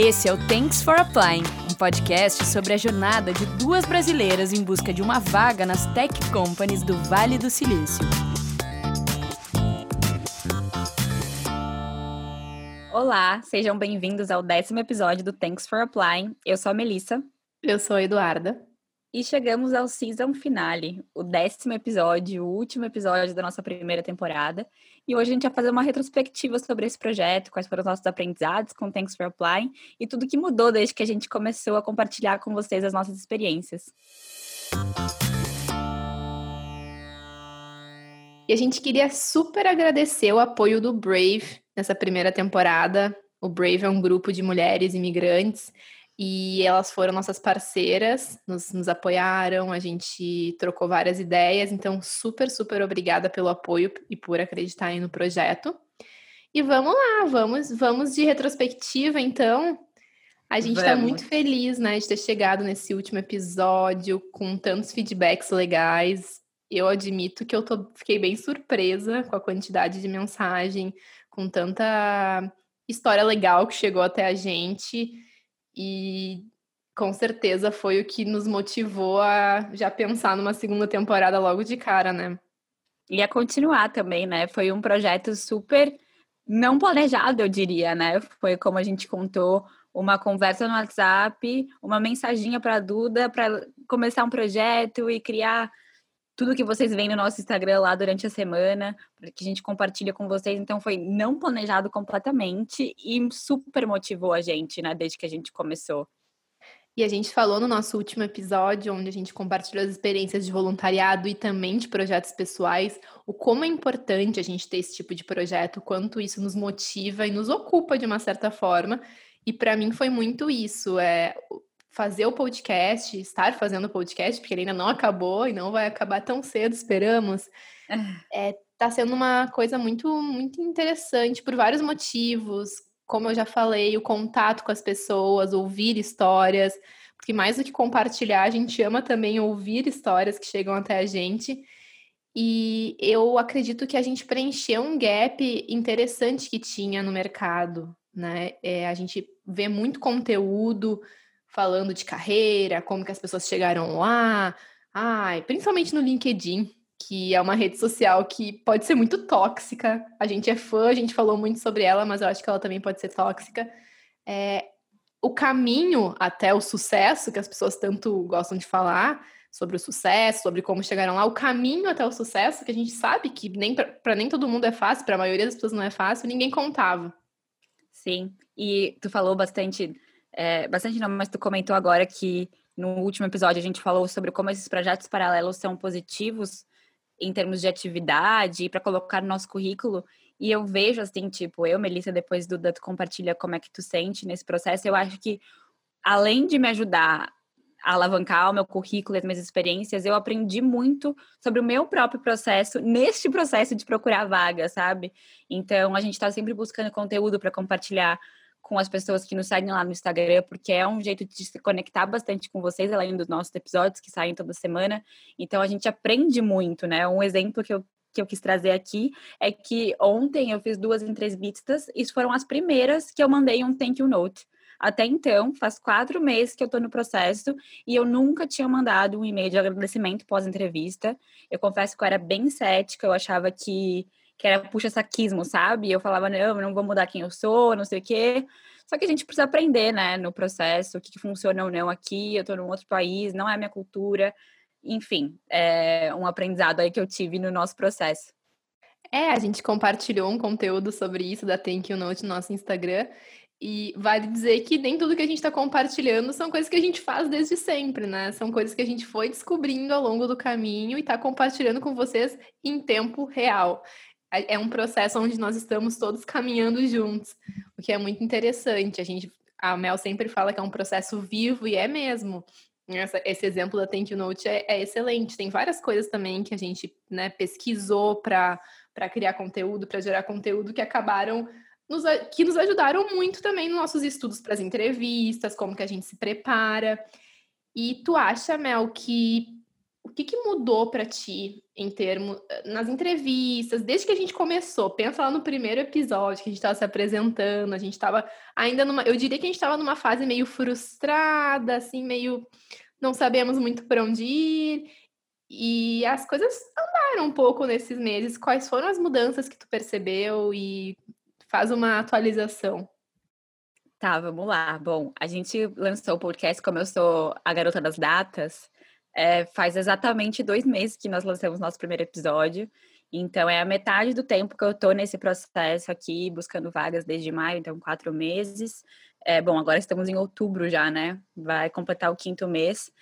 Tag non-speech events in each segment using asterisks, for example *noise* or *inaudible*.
Esse é o Thanks for Applying, um podcast sobre a jornada de duas brasileiras em busca de uma vaga nas tech companies do Vale do Silício. Olá, sejam bem-vindos ao décimo episódio do Thanks for Applying. Eu sou a Melissa. Eu sou a Eduarda. E chegamos ao season finale, o décimo episódio, o último episódio da nossa primeira temporada. E hoje a gente vai fazer uma retrospectiva sobre esse projeto, quais foram os nossos aprendizados com Thanks for Applying e tudo que mudou desde que a gente começou a compartilhar com vocês as nossas experiências. E a gente queria super agradecer o apoio do Brave nessa primeira temporada. O Brave é um grupo de mulheres imigrantes e elas foram nossas parceiras, nos, nos, apoiaram, a gente trocou várias ideias, então super, super obrigada pelo apoio e por acreditarem no projeto. E vamos lá, vamos, vamos de retrospectiva, então. A gente está muito feliz, né, de ter chegado nesse último episódio com tantos feedbacks legais. Eu admito que eu tô, fiquei bem surpresa com a quantidade de mensagem, com tanta história legal que chegou até a gente. E com certeza foi o que nos motivou a já pensar numa segunda temporada logo de cara, né? E a continuar também, né? Foi um projeto super não planejado, eu diria, né? Foi como a gente contou, uma conversa no WhatsApp, uma mensaginha para a Duda para começar um projeto e criar tudo que vocês veem no nosso Instagram lá durante a semana, que a gente compartilha com vocês. Então foi não planejado completamente e super motivou a gente, né, desde que a gente começou. E a gente falou no nosso último episódio, onde a gente compartilhou as experiências de voluntariado e também de projetos pessoais, o como é importante a gente ter esse tipo de projeto, quanto isso nos motiva e nos ocupa de uma certa forma. E para mim foi muito isso, é fazer o podcast, estar fazendo o podcast, porque ele ainda não acabou e não vai acabar tão cedo, esperamos. É, tá sendo uma coisa muito, muito interessante por vários motivos. Como eu já falei, o contato com as pessoas, ouvir histórias, porque mais do que compartilhar, a gente ama também ouvir histórias que chegam até a gente. E eu acredito que a gente preencheu um gap interessante que tinha no mercado, né? É, a gente vê muito conteúdo falando de carreira, como que as pessoas chegaram lá, ai, principalmente no LinkedIn, que é uma rede social que pode ser muito tóxica. A gente é fã, a gente falou muito sobre ela, mas eu acho que ela também pode ser tóxica. É, o caminho até o sucesso, que as pessoas tanto gostam de falar, sobre o sucesso, sobre como chegaram lá, o caminho até o sucesso, que a gente sabe que nem para nem todo mundo é fácil, para a maioria das pessoas não é fácil, ninguém contava. Sim, e tu falou bastante é, bastante não, mas tu comentou agora que no último episódio a gente falou sobre como esses projetos paralelos são positivos em termos de atividade para colocar no nosso currículo. E eu vejo assim, tipo, eu, Melissa, depois do tu compartilha como é que tu sente nesse processo, eu acho que além de me ajudar a alavancar o meu currículo e as minhas experiências, eu aprendi muito sobre o meu próprio processo neste processo de procurar vaga, sabe? Então, a gente está sempre buscando conteúdo para compartilhar com as pessoas que nos seguem lá no Instagram, porque é um jeito de se conectar bastante com vocês, além dos nossos episódios que saem toda semana. Então a gente aprende muito, né? Um exemplo que eu que eu quis trazer aqui é que ontem eu fiz duas entrevistas e foram as primeiras que eu mandei um thank you note. Até então, faz quatro meses que eu tô no processo e eu nunca tinha mandado um e-mail de agradecimento pós-entrevista. Eu confesso que eu era bem cética, eu achava que que era puxa-saquismo, sabe? Eu falava, não, não vou mudar quem eu sou, não sei o quê. Só que a gente precisa aprender, né, no processo, o que, que funciona ou não aqui, eu tô num outro país, não é minha cultura. Enfim, é um aprendizado aí que eu tive no nosso processo. É, a gente compartilhou um conteúdo sobre isso da Thank You Note no nosso Instagram. E vale dizer que nem tudo que a gente está compartilhando são coisas que a gente faz desde sempre, né? São coisas que a gente foi descobrindo ao longo do caminho e está compartilhando com vocês em tempo real é um processo onde nós estamos todos caminhando juntos, o que é muito interessante. A gente, a Mel sempre fala que é um processo vivo e é mesmo. Essa, esse exemplo da Thank You Note é, é, excelente. Tem várias coisas também que a gente né, pesquisou para criar conteúdo, para gerar conteúdo que acabaram nos, que nos ajudaram muito também nos nossos estudos para as entrevistas, como que a gente se prepara. E tu acha, Mel, que o que, que mudou para ti em termos nas entrevistas, desde que a gente começou? Pensa lá no primeiro episódio que a gente estava se apresentando, a gente estava ainda numa, eu diria que a gente estava numa fase meio frustrada, assim, meio não sabemos muito para onde ir. E as coisas andaram um pouco nesses meses. Quais foram as mudanças que tu percebeu e faz uma atualização? Tá, vamos lá. Bom, a gente lançou o podcast, como eu sou a garota das datas, é, faz exatamente dois meses que nós lançamos nosso primeiro episódio. Então, é a metade do tempo que eu tô nesse processo aqui, buscando vagas desde maio, então quatro meses. É, bom, agora estamos em outubro já, né? Vai completar o quinto mês.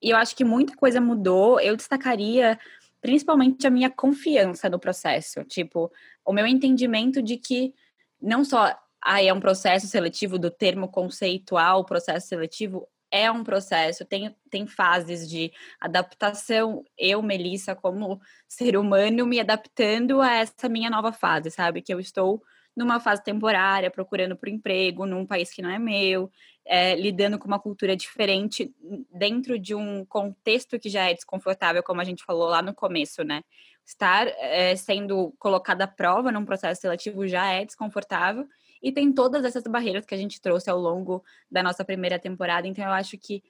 E eu acho que muita coisa mudou. Eu destacaria principalmente a minha confiança no processo. Tipo, o meu entendimento de que não só ah, é um processo seletivo do termo conceitual, processo seletivo, é um processo, tem, tem fases de adaptação. Eu, Melissa, como ser humano, me adaptando a essa minha nova fase, sabe? Que eu estou numa fase temporária, procurando por emprego num país que não é meu, é, lidando com uma cultura diferente dentro de um contexto que já é desconfortável, como a gente falou lá no começo, né? Estar é, sendo colocada à prova num processo seletivo já é desconfortável e tem todas essas barreiras que a gente trouxe ao longo da nossa primeira temporada. Então, eu acho que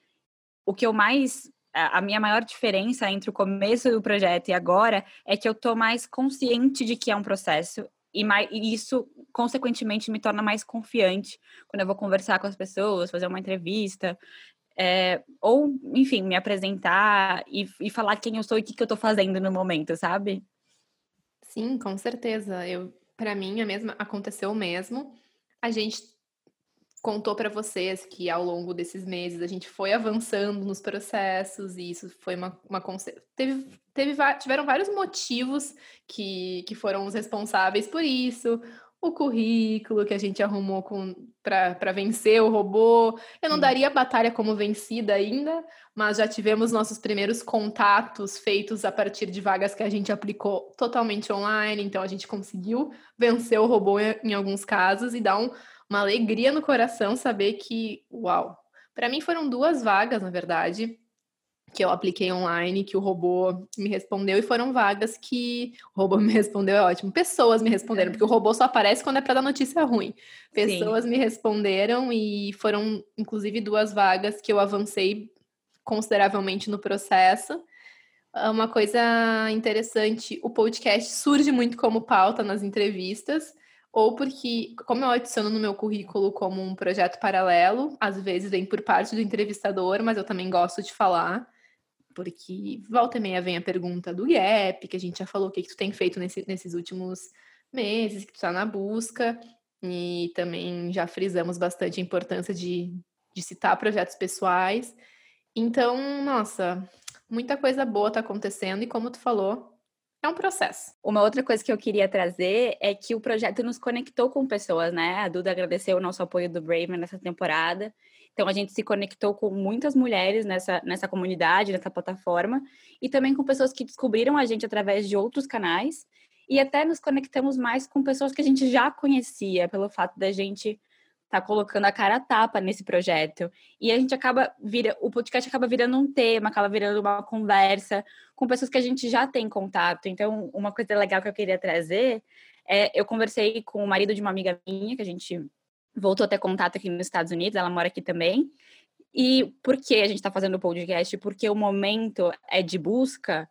o que eu mais. A minha maior diferença entre o começo do projeto e agora é que eu tô mais consciente de que é um processo e, mais, e isso, consequentemente, me torna mais confiante quando eu vou conversar com as pessoas, fazer uma entrevista, é, ou, enfim, me apresentar e, e, falar quem eu sou e o que, que eu tô fazendo no momento, sabe? Sim, com certeza. Eu, para mim, a mesma aconteceu o mesmo. A gente contou para vocês que ao longo desses meses a gente foi avançando nos processos e isso foi uma, uma teve, teve tiveram vários motivos que, que foram os responsáveis por isso o currículo que a gente arrumou para vencer o robô. Eu não daria a batalha como vencida ainda, mas já tivemos nossos primeiros contatos feitos a partir de vagas que a gente aplicou totalmente online, então a gente conseguiu vencer o robô em, em alguns casos e dá um, uma alegria no coração saber que, uau! Para mim foram duas vagas, na verdade, que eu apliquei online, que o robô me respondeu, e foram vagas que o robô *laughs* me respondeu, é ótimo. Pessoas me responderam, porque o robô só aparece quando é para dar notícia ruim. Pessoas Sim. me responderam e foram, inclusive, duas vagas que eu avancei consideravelmente no processo. Uma coisa interessante, o podcast surge muito como pauta nas entrevistas, ou porque, como eu adiciono no meu currículo como um projeto paralelo, às vezes vem por parte do entrevistador, mas eu também gosto de falar porque volta e meia vem a pergunta do Gap, que a gente já falou o que, que tu tem feito nesse, nesses últimos meses, que tu tá na busca, e também já frisamos bastante a importância de, de citar projetos pessoais. Então, nossa, muita coisa boa tá acontecendo, e como tu falou, é um processo. Uma outra coisa que eu queria trazer é que o projeto nos conectou com pessoas, né? A Duda agradeceu o nosso apoio do Brave nessa temporada. Então, a gente se conectou com muitas mulheres nessa, nessa comunidade, nessa plataforma, e também com pessoas que descobriram a gente através de outros canais, e até nos conectamos mais com pessoas que a gente já conhecia, pelo fato da gente estar tá colocando a cara a tapa nesse projeto. E a gente acaba, vira, o podcast acaba virando um tema, acaba virando uma conversa com pessoas que a gente já tem contato. Então, uma coisa legal que eu queria trazer é, eu conversei com o marido de uma amiga minha, que a gente voltou a ter contato aqui nos Estados Unidos, ela mora aqui também. E por que a gente está fazendo o podcast? Porque o momento é de busca.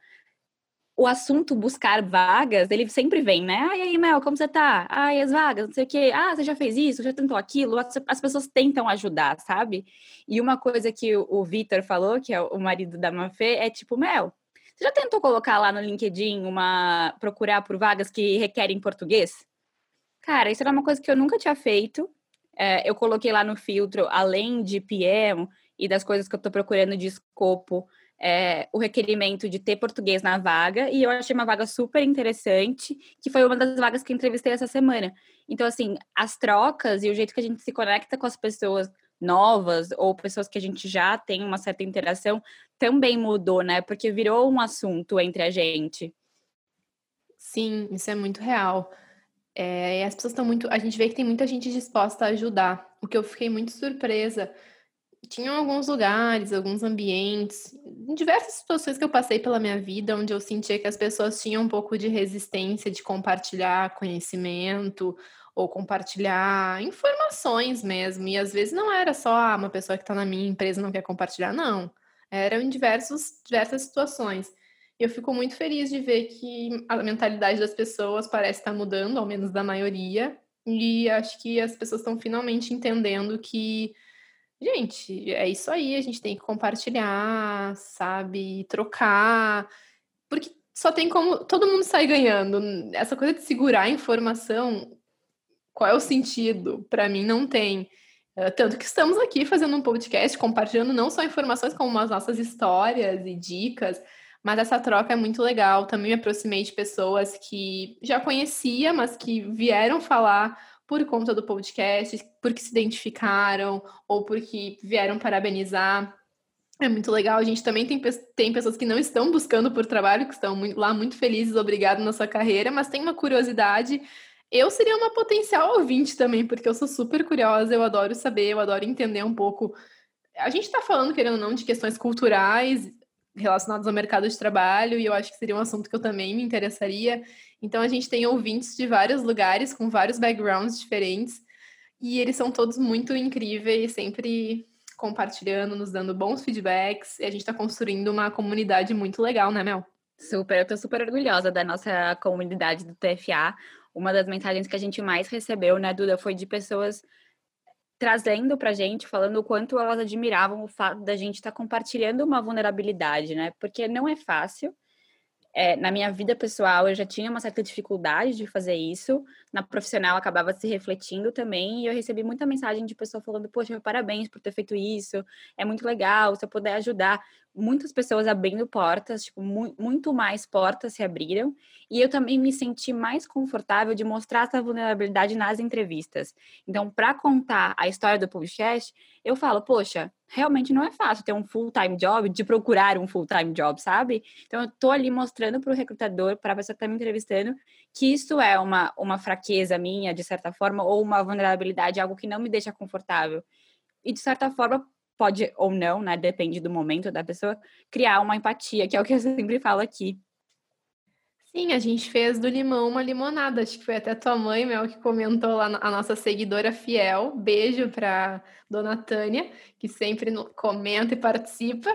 O assunto buscar vagas, ele sempre vem, né? Ai, aí, Mel, como você tá? Ai, as vagas, não sei o quê. Ah, você já fez isso, já tentou aquilo. As, as pessoas tentam ajudar, sabe? E uma coisa que o, o Vitor falou, que é o marido da Mafê, é tipo, Mel, você já tentou colocar lá no LinkedIn uma. procurar por vagas que requerem português? Cara, isso era uma coisa que eu nunca tinha feito é, eu coloquei lá no filtro, além de PM e das coisas que eu estou procurando de escopo, é, o requerimento de ter português na vaga, e eu achei uma vaga super interessante, que foi uma das vagas que entrevistei essa semana. Então, assim, as trocas e o jeito que a gente se conecta com as pessoas novas ou pessoas que a gente já tem uma certa interação também mudou, né? Porque virou um assunto entre a gente. Sim, isso é muito real. É, e as pessoas estão muito. A gente vê que tem muita gente disposta a ajudar. O que eu fiquei muito surpresa tinham alguns lugares, alguns ambientes, em diversas situações que eu passei pela minha vida, onde eu sentia que as pessoas tinham um pouco de resistência de compartilhar conhecimento ou compartilhar informações mesmo. E às vezes não era só ah, uma pessoa que está na minha empresa não quer compartilhar, não. Eram em diversos, diversas situações. E eu fico muito feliz de ver que a mentalidade das pessoas parece estar mudando, ao menos da maioria. E acho que as pessoas estão finalmente entendendo que Gente, é isso aí, a gente tem que compartilhar, sabe? Trocar, porque só tem como todo mundo sair ganhando. Essa coisa de segurar a informação, qual é o sentido? Para mim, não tem. Eh, tanto que estamos aqui fazendo um podcast, compartilhando não só informações, como as nossas histórias e dicas, mas essa troca é muito legal. Também me aproximei de pessoas que já conhecia, mas que vieram falar por conta do podcast, porque se identificaram ou porque vieram parabenizar. É muito legal. A gente também tem, tem pessoas que não estão buscando por trabalho, que estão lá muito felizes, obrigado na sua carreira, mas tem uma curiosidade. Eu seria uma potencial ouvinte também, porque eu sou super curiosa, eu adoro saber, eu adoro entender um pouco. A gente está falando, querendo ou não, de questões culturais relacionadas ao mercado de trabalho, e eu acho que seria um assunto que eu também me interessaria. Então a gente tem ouvintes de vários lugares, com vários backgrounds diferentes, e eles são todos muito incríveis, sempre compartilhando, nos dando bons feedbacks, e a gente está construindo uma comunidade muito legal, né, Mel? Super, eu tô super orgulhosa da nossa comunidade do TFA. Uma das mensagens que a gente mais recebeu, né, Duda, foi de pessoas trazendo pra gente, falando o quanto elas admiravam o fato da gente estar tá compartilhando uma vulnerabilidade, né? Porque não é fácil, é, na minha vida pessoal eu já tinha uma certa dificuldade de fazer isso, na profissional acabava se refletindo também, e eu recebi muita mensagem de pessoa falando, poxa, parabéns por ter feito isso, é muito legal, se eu puder ajudar. Muitas pessoas abrindo portas, tipo, mu muito mais portas se abriram, e eu também me senti mais confortável de mostrar essa vulnerabilidade nas entrevistas. Então, para contar a história do podcast, eu falo, poxa, realmente não é fácil ter um full-time job, de procurar um full-time job, sabe? Então, eu tô ali mostrando para o recrutador, para a pessoa que está me entrevistando, que isso é uma, uma fraqueza minha, de certa forma, ou uma vulnerabilidade, algo que não me deixa confortável. E, de certa forma, pode ou não, né? Depende do momento da pessoa, criar uma empatia, que é o que eu *laughs* sempre falo aqui. Sim, a gente fez do limão uma limonada. Acho que foi até tua mãe, Mel, que comentou lá, a nossa seguidora fiel. Beijo para dona Tânia, que sempre comenta e participa.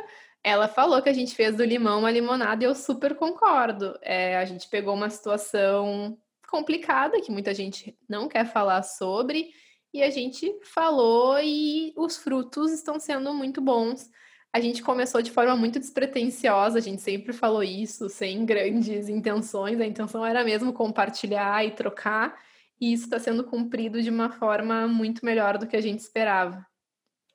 Ela falou que a gente fez do limão uma limonada e eu super concordo. É, a gente pegou uma situação complicada que muita gente não quer falar sobre e a gente falou e os frutos estão sendo muito bons a gente começou de forma muito despretensiosa, a gente sempre falou isso, sem grandes intenções, a intenção era mesmo compartilhar e trocar, e isso está sendo cumprido de uma forma muito melhor do que a gente esperava.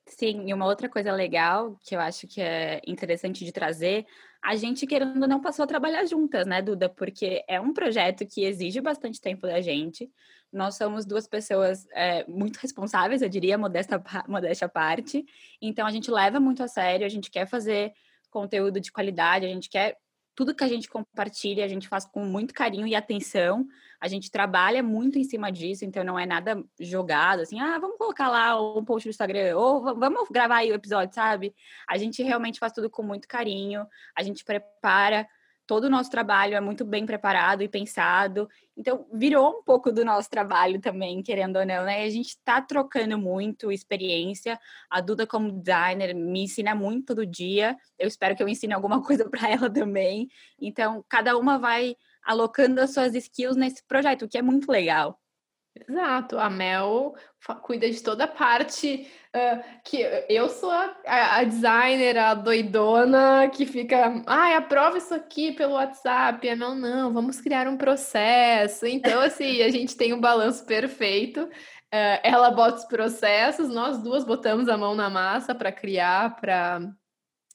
Sim, e uma outra coisa legal que eu acho que é interessante de trazer, a gente querendo não passou a trabalhar juntas, né, Duda? Porque é um projeto que exige bastante tempo da gente. Nós somos duas pessoas é, muito responsáveis, eu diria, modesta, *laughs* modéstia à parte. Então a gente leva muito a sério, a gente quer fazer conteúdo de qualidade, a gente quer tudo que a gente compartilha, a gente faz com muito carinho e atenção. A gente trabalha muito em cima disso, então não é nada jogado, assim, ah, vamos colocar lá um post no Instagram, ou vamos gravar aí o episódio, sabe? A gente realmente faz tudo com muito carinho, a gente prepara todo o nosso trabalho é muito bem preparado e pensado. Então, virou um pouco do nosso trabalho também, querendo ou não, né? A gente está trocando muito experiência. A Duda, como designer, me ensina muito todo dia. Eu espero que eu ensine alguma *laughs* coisa para ela também. Então, cada uma vai alocando as suas skills nesse projeto, o que é muito legal. Exato, a Mel cuida de toda a parte uh, que eu sou a, a, designer, a doidona que fica, ai, aprova isso aqui pelo WhatsApp. A Mel, não, vamos criar um processo. Então, assim, a gente tem um balanço perfeito. Uh, ela bota os processos, nós duas botamos a mão na massa para criar, para,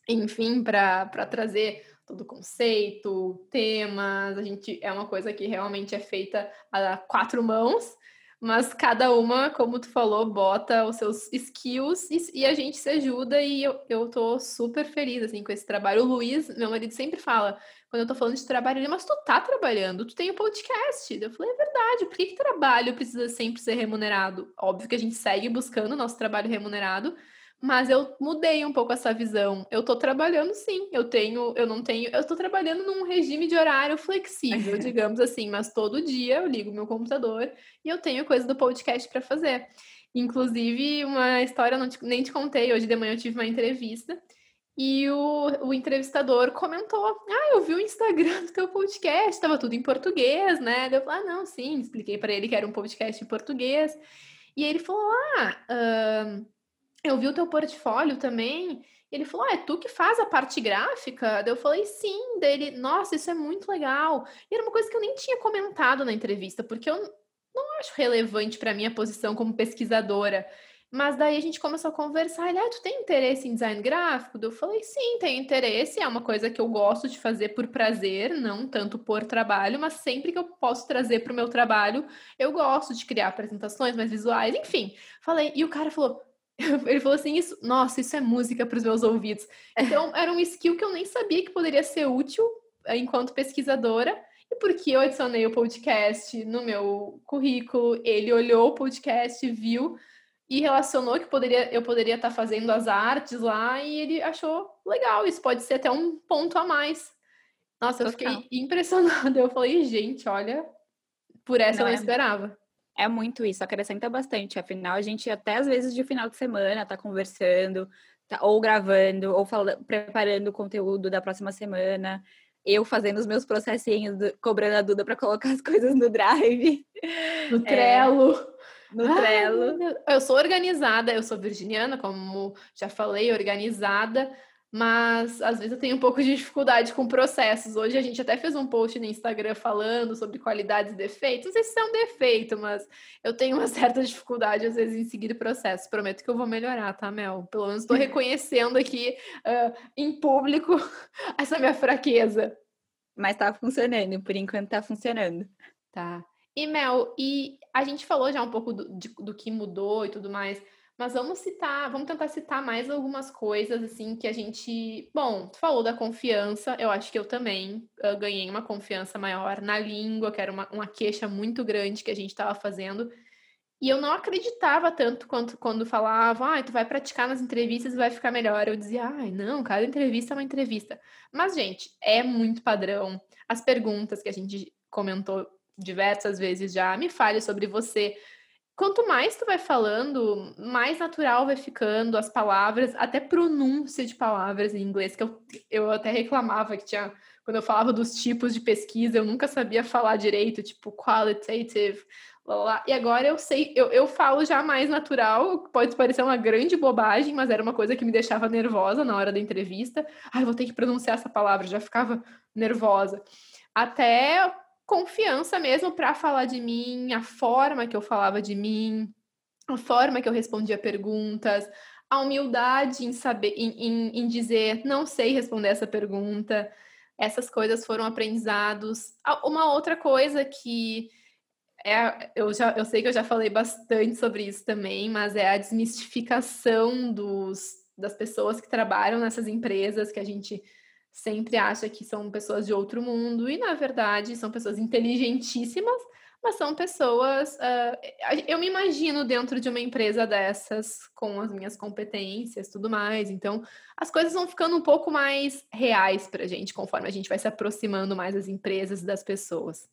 enfim, para trazer todo o conceito, temas. A gente é uma coisa que realmente é feita a quatro mãos mas cada uma, como tu falou, bota os seus skills e, e, a gente se ajuda e eu, eu tô super feliz, assim, com esse trabalho. O Luiz, meu marido, sempre fala, quando eu tô falando de trabalho, ele, mas tu tá trabalhando, tu tem um podcast. Eu falei, é verdade, por que, que trabalho precisa sempre ser remunerado? Óbvio que a gente segue buscando o nosso trabalho remunerado, Mas eu mudei um pouco essa visão. Eu tô trabalhando sim. Eu tenho, eu não tenho, eu tô trabalhando num regime de horário flexível, *laughs* digamos assim, mas todo dia eu ligo meu computador e eu tenho coisa do podcast para fazer. Inclusive, uma história não te, nem te contei, hoje de manhã eu tive uma entrevista e o, o entrevistador comentou: Ah, eu vi o Instagram do teu podcast, estava tudo em português, né? Eu falei: Ah, não, sim, expliquei para ele que era um podcast em português. E ele falou: Ah, uh, eu vi o teu portfólio também. Ele falou: ah, é tu que faz a parte gráfica? Daí eu falei: sim. Dele, nossa, isso é muito legal. E era uma coisa que eu nem tinha comentado na entrevista, porque eu não acho relevante para minha posição como pesquisadora. Mas daí a gente começou a conversar. Ele, ah, tu tem interesse em design gráfico? Eu falei, sim, tenho interesse. É uma coisa que eu gosto de fazer por prazer, não tanto por trabalho, mas sempre que eu posso trazer para o meu trabalho, eu gosto de criar apresentações mais visuais, enfim. Falei, e o cara falou, *laughs* ele falou assim, isso, nossa, isso é música para os meus ouvidos. Então, era um skill que eu nem sabia que poderia ser útil eh, enquanto pesquisadora. E porque eu adicionei o podcast no meu currículo, ele olhou o podcast, viu e relacionou que poderia, eu poderia estar fazendo as artes lá e ele achou legal. Isso pode ser até um ponto a mais. Nossa, eu fiquei impressionada. Eu falei, gente, olha, por essa não, eu não é... esperava. É muito isso, acrescenta bastante. Afinal, a gente até às vezes de final de semana tá conversando, tá, ou gravando, ou preparando o conteúdo da próxima semana. Eu fazendo os meus processinhos, cobrando a Duda para colocar as *laughs* coisas no Drive. No Trello. É no Trello. eu sou organizada, eu sou virginiana, como já falei, organizada, mas às vezes eu tenho um pouco de dificuldade com processos. Hoje a gente até fez um post no Instagram falando sobre qualidades e defeitos. Não sei se é um defeito, mas eu tenho uma *laughs* certa dificuldade às vezes em seguir processos. Prometo que eu vou melhorar, tá, Mel? Pelo menos estou *laughs* reconhecendo aqui uh, em público *laughs* essa minha fraqueza. Mas tá funcionando, por enquanto tá funcionando. Tá. E Mel, e a gente falou já um pouco do, de, do que mudou e tudo mais, mas vamos citar, vamos tentar citar mais algumas coisas assim que a gente. Bom, tu falou da confiança, eu acho que eu também eu ganhei uma confiança maior na língua, que era uma, uma queixa muito grande que a gente estava fazendo. E eu não acreditava tanto quanto quando falava, ah, tu vai praticar nas entrevistas e vai ficar melhor. Eu dizia, ai, não, cada entrevista é uma entrevista. Mas, gente, é muito padrão. As perguntas que a gente comentou diversas vezes já, me fale sobre você. Quanto mais tu vai falando, mais natural vai ficando as palavras, até pronúncia de palavras em inglês, que eu, eu até reclamava que tinha, quando eu falava dos tipos de pesquisa, eu nunca sabia falar direito, tipo qualitative, lá, e agora eu sei, eu, eu falo já mais natural, pode parecer uma grande bobagem, mas era uma coisa que me deixava nervosa na hora da entrevista. Ai, vou ter que pronunciar essa palavra, já ficava nervosa. Até confiança mesmo para falar de mim, a forma que eu falava de mim, a forma que eu respondia perguntas, a humildade em saber, em, em, em dizer não sei responder essa pergunta. Essas coisas foram aprendizados. Uma outra coisa que é, eu, já, eu sei que eu já falei bastante sobre isso também, mas é a desmistificação dos, das pessoas que trabalham nessas empresas que a gente sempre acha que são pessoas de outro mundo, e na verdade são pessoas inteligentíssimas, mas são pessoas. Uh, eu me imagino dentro de uma empresa dessas, com as minhas competências tudo mais. Então, as coisas vão ficando um pouco mais reais para a gente, conforme a gente vai se aproximando mais das empresas e das pessoas.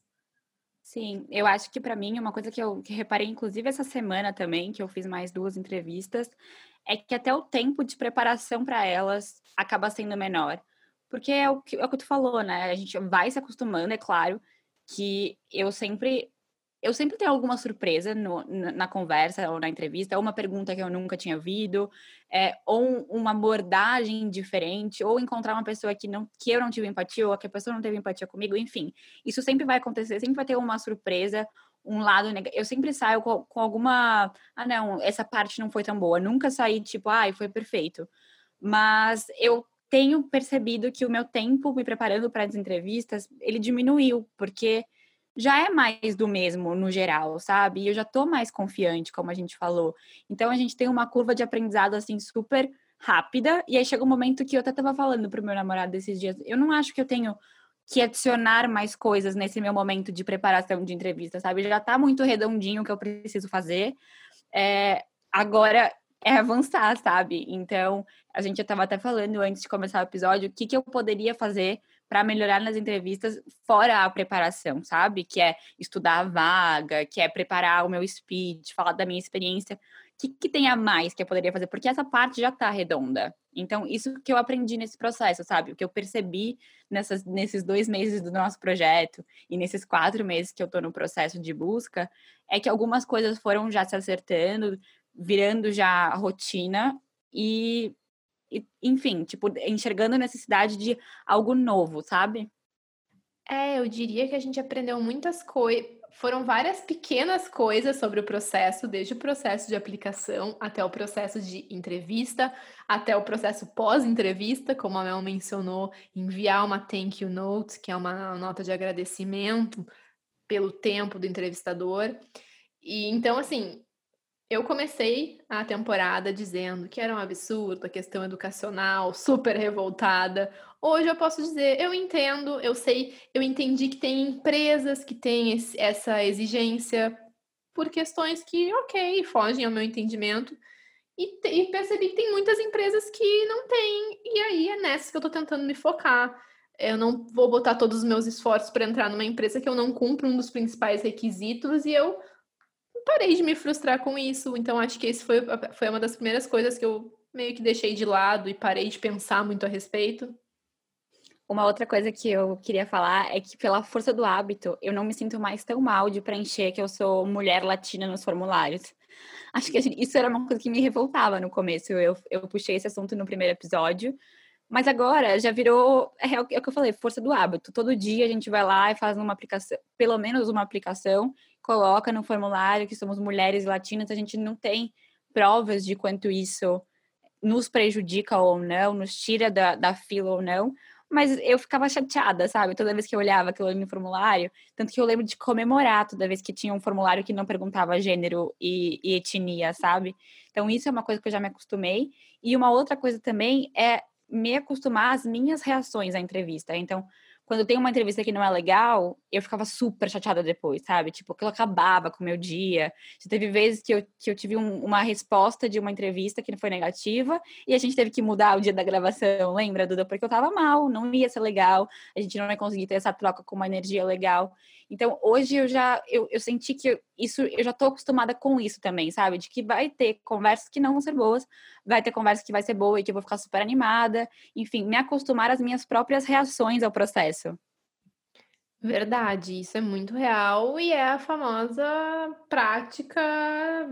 Sim, eu acho que para mim, uma coisa que eu que reparei, inclusive essa semana também, que eu fiz mais duas entrevistas, é que até o tempo de preparação para elas acaba sendo menor. Porque é o, que, é o que tu falou, né? A gente vai se acostumando, é claro, que eu sempre eu sempre tenho alguma surpresa no, na conversa ou na entrevista, ou uma pergunta que eu nunca tinha ouvido, é, ou uma abordagem diferente, ou encontrar uma pessoa que, não, que eu não tive empatia, ou que a pessoa não teve empatia comigo, enfim. Isso sempre vai acontecer, sempre vai ter uma surpresa, um lado negativo. Eu sempre saio com, com alguma. Ah, não, essa parte não foi tão boa. Nunca saí tipo, ai, foi perfeito. Mas eu tenho percebido que o meu tempo me preparando para as entrevistas, ele diminuiu, porque já é mais do mesmo no geral, sabe? E eu já tô mais confiante, como a gente falou. Então a gente tem uma curva de aprendizado assim super rápida, e aí chega um momento que eu até tava falando pro meu namorado esses dias, eu não acho que eu tenho que adicionar mais coisas nesse meu momento de preparação de entrevista, sabe? Já tá muito redondinho o que eu preciso fazer. É, agora é avançar, sabe? Então, a gente já estava até falando antes de começar o episódio, o que, que eu poderia fazer para melhorar nas entrevistas fora a preparação, sabe? Que é estudar a vaga, que é preparar o meu speech, falar da minha experiência. O que, que tem a mais que eu poderia fazer? Porque essa parte já está redonda. Então, isso que eu aprendi nesse processo, sabe? O que eu percebi nessas, nesses dois meses do nosso projeto e nesses quatro meses que eu estou no processo de busca, é que algumas coisas foram já se acertando, virando já rotina e enfim, tipo, enxergando a necessidade de algo novo, sabe? É, eu diria que a gente aprendeu muitas coisas. Foram várias pequenas coisas sobre o processo, desde o processo de aplicação até o processo de entrevista, até o processo pós-entrevista, como a Mel mencionou, enviar uma thank you note, que é uma nota de agradecimento pelo tempo do entrevistador. E então, assim, eu comecei a temporada dizendo que era um absurdo a questão educacional, super revoltada. Hoje eu posso dizer, eu entendo, eu sei, eu entendi que tem empresas que têm esse, essa exigência por questões que, ok, fogem ao meu entendimento. E, te, e, percebi que tem muitas empresas que não têm, e aí é nessa que eu estou tentando me focar. Eu não vou botar todos os meus esforços para entrar numa empresa que eu não cumpro um dos principais requisitos e eu parei de me frustrar com isso. Então, acho que esse foi, foi uma das primeiras coisas que eu meio que deixei de lado e parei de pensar muito a respeito. Uma outra coisa que eu queria falar é que, pela força do hábito, eu não me sinto mais tão mal de preencher que eu sou mulher latina nos formulários. Acho que gente, isso era uma coisa que me revoltava no começo. Eu, eu puxei esse assunto no primeiro episódio, mas agora já virou. É, é o que eu falei, força do hábito. Todo dia a gente vai lá e faz uma aplicação, pelo menos uma aplicação, coloca no formulário que somos mulheres latinas, a gente não tem provas de quanto isso nos prejudica ou não, nos tira da, da fila ou não, mas eu ficava chateada, sabe? Toda vez que eu olhava aquilo no formulário, tanto que eu lembro de comemorar toda vez que tinha um formulário que não perguntava gênero e, e etnia, sabe? Então isso é uma coisa que eu já me acostumei. E uma outra coisa também é me acostumar às minhas reações à entrevista. Então, quando tem uma entrevista que não é legal, eu ficava super chateada depois, sabe? Tipo, aquilo acabava com o meu dia. Já teve vezes que eu, que eu tive um, uma resposta de uma entrevista que não foi negativa e a gente teve que mudar o dia da gravação, lembra, Duda? Porque eu tava mal, não ia ser legal, a gente não ia conseguir ter essa troca com uma energia legal. Então, hoje eu já eu, eu senti que isso eu já tô acostumada com isso também, sabe? De que vai ter conversas que não vão ser boas, vai ter conversas que vai ser boa e que eu vou ficar super animada, enfim, me acostumar às minhas próprias reações ao processo. Verdade, isso é muito real e é a famosa prática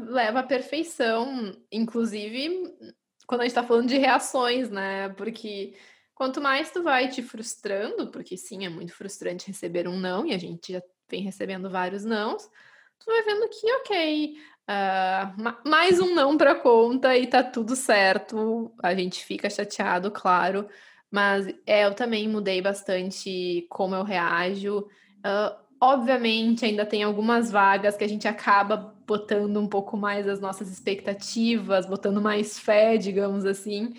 leva à perfeição, inclusive quando a gente está falando de reações, né? Porque Quanto mais tu vai te frustrando, porque sim, é muito frustrante receber um não, e a gente já vem recebendo vários nãos, tu vai vendo que, ok, uh, mais um não para conta e tá tudo certo. A gente fica chateado, claro, mas é, eu também mudei bastante como eu reajo. Uh, obviamente, ainda tem algumas vagas que a gente acaba botando um pouco mais as nossas expectativas, botando mais fé, digamos assim.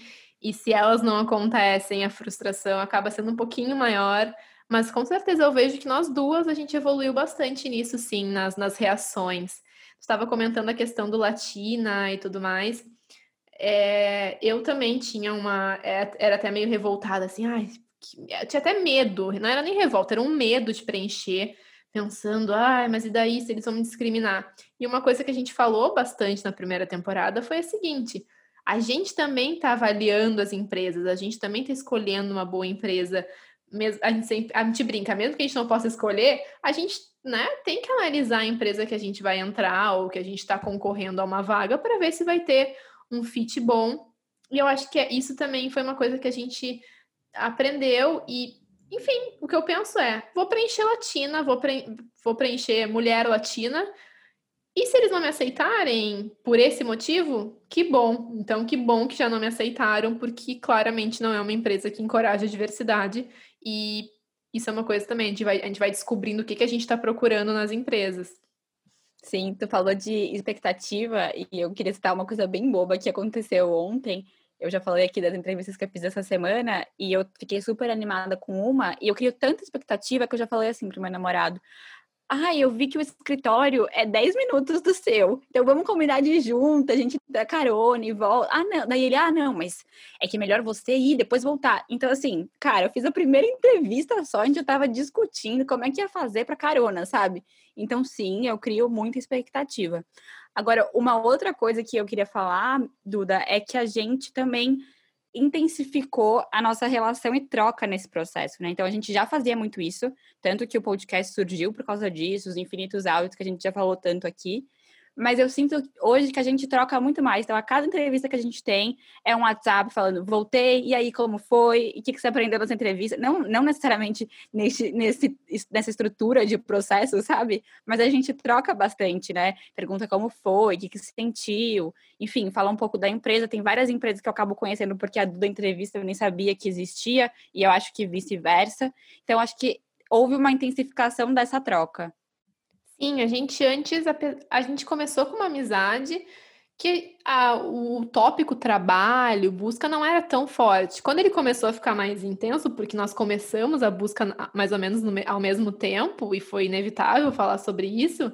E se elas não acontecem, a frustração acaba sendo um pouquinho maior. Mas com certeza eu vejo que nós duas a gente evoluiu bastante nisso, sim, nas, nas reações. Estava comentando a questão do Latina e tudo mais. É, eu também tinha uma. É, era até meio revoltada, assim, ai, tinha até medo, não era nem revolta, era um medo de preencher, pensando, ai, mas e daí se eles vão me discriminar? E uma coisa que a gente falou bastante na primeira temporada foi a seguinte: a gente também está avaliando as empresas, a gente também está escolhendo uma boa empresa. A gente, sempre, a gente brinca, mesmo que a gente não possa escolher, a gente né, tem que analisar a empresa que a gente vai entrar ou que a gente está concorrendo a uma vaga para ver se vai ter um fit bom. E eu acho que é, isso também foi uma coisa que a gente aprendeu e, enfim, o que eu penso é, vou preencher latina, vou, pre vou preencher mulher latina, e se eles não me aceitarem por esse motivo, que bom. Então, que bom que já não me aceitaram, porque claramente não é uma empresa que encoraja a diversidade. E isso é uma coisa também, a gente vai, a gente vai descobrindo o que, que a gente está procurando nas empresas. Sim, tu falou de expectativa e eu queria citar uma coisa bem boba que aconteceu ontem. Eu já falei aqui das entrevistas que eu fiz essa semana e eu fiquei super animada com uma e eu criei tanta expectativa que eu já falei assim pro meu namorado: ah, eu vi que o escritório é 10 minutos do seu. Então vamos combinar de ir junto, a gente dá carona e volta. Ah, não. Daí ele, ah, não, mas é que é melhor você ir depois voltar. Então, assim, cara, eu fiz a primeira entrevista só, a gente já tava discutindo como é que ia fazer para carona, sabe? Então, sim, eu crio muita expectativa. Agora, uma outra coisa que eu queria falar, Duda, é que a gente também intensificou a nossa relação e troca nesse processo, né? Então a gente já fazia muito isso, tanto que o podcast surgiu por causa disso, os infinitos áudios que a gente já falou tanto aqui, mas eu sinto hoje que a gente troca muito mais. Então, a cada entrevista que a gente tem é um WhatsApp falando, voltei, e aí como foi? E o que, que você aprendeu nessa entrevista? Não, não necessariamente nesse, nesse, nessa estrutura de processo, sabe? Mas a gente troca bastante, né? Pergunta como foi, o que, que se sentiu, enfim, fala um pouco da empresa. Tem várias empresas que eu acabo conhecendo porque a da entrevista eu nem sabia que existia, e eu acho que vice-versa. Então, acho que houve uma intensificação dessa troca. Sim, a gente antes, a, a gente começou com uma amizade que a, o tópico trabalho, busca não era tão forte. Quando ele começou a ficar mais intenso, porque nós começamos a busca mais ou menos no, ao mesmo tempo, e foi inevitável falar sobre isso,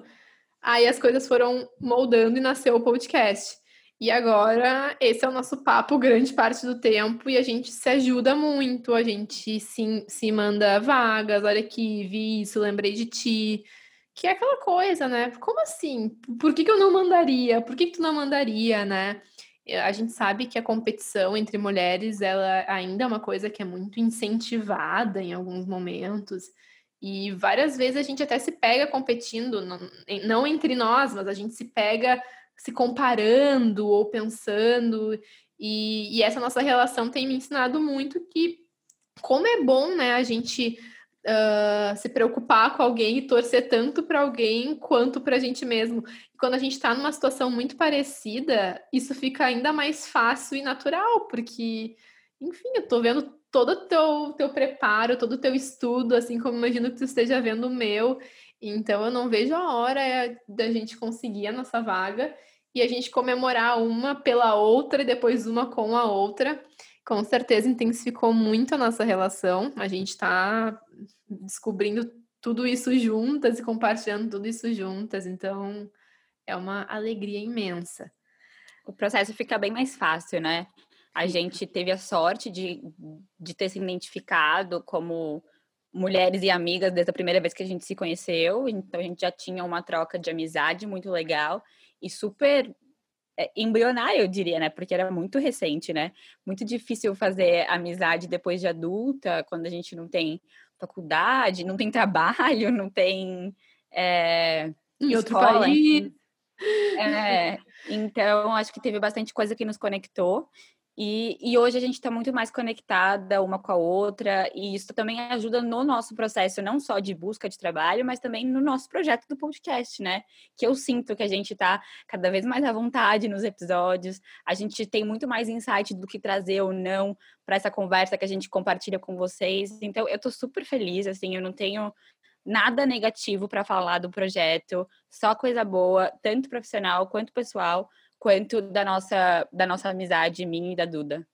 aí as coisas foram moldando e nasceu o podcast. E agora, esse é o nosso papo grande parte do tempo e a gente se ajuda muito, a gente se, se manda vagas, olha aqui, vi isso, lembrei de ti, que é aquela coisa, né? Como assim? Por que, que eu não mandaria? Por que, que tu não mandaria, né? A gente sabe que a competição entre mulheres, ela ainda é uma coisa que é muito incentivada em alguns momentos. E várias vezes a gente até se pega competindo, não, não entre nós, mas a gente se pega se comparando ou pensando. E, e essa nossa relação tem me ensinado muito que como é bom, né, a gente uh, se preocupar com alguém e torcer tanto para alguém quanto para a gente mesmo. Quando a gente está numa situação muito parecida, isso fica ainda mais fácil e natural, porque, enfim, eu estou vendo todo o teu, teu preparo, todo o teu estudo, assim como imagino que tu esteja vendo o meu. Então, eu não vejo a hora da gente conseguir a nossa vaga e a gente comemorar uma pela outra e depois uma com a outra. Com certeza intensificou muito a nossa relação. A gente está descobrindo tudo isso juntas e compartilhando tudo isso juntas. Então, é uma alegria imensa. O processo fica bem mais fácil, né? A gente teve a sorte de, de ter se identificado como mulheres e amigas desde a primeira vez que a gente se conheceu, então a gente já tinha uma troca de amizade muito legal e super é, embrionária, eu diria, né? Porque era muito recente, né? Muito difícil fazer amizade depois de adulta, quando a gente não tem faculdade, não tem trabalho, não tem. É, em outro país. É, então, acho que teve bastante coisa que nos conectou. E, e, hoje a gente está muito mais conectada uma com a outra, e isso também ajuda no nosso processo, não só de busca de trabalho, mas também no nosso projeto do podcast, né? Que eu sinto que a gente está cada vez mais à vontade nos episódios, a gente tem muito mais insight do que trazer ou não para essa conversa que a gente compartilha com vocês. Então, eu estou super feliz, assim, eu não tenho nada negativo para falar do projeto, só coisa boa, tanto profissional quanto pessoal quanto da nossa, da nossa amizade, minha e da Duda.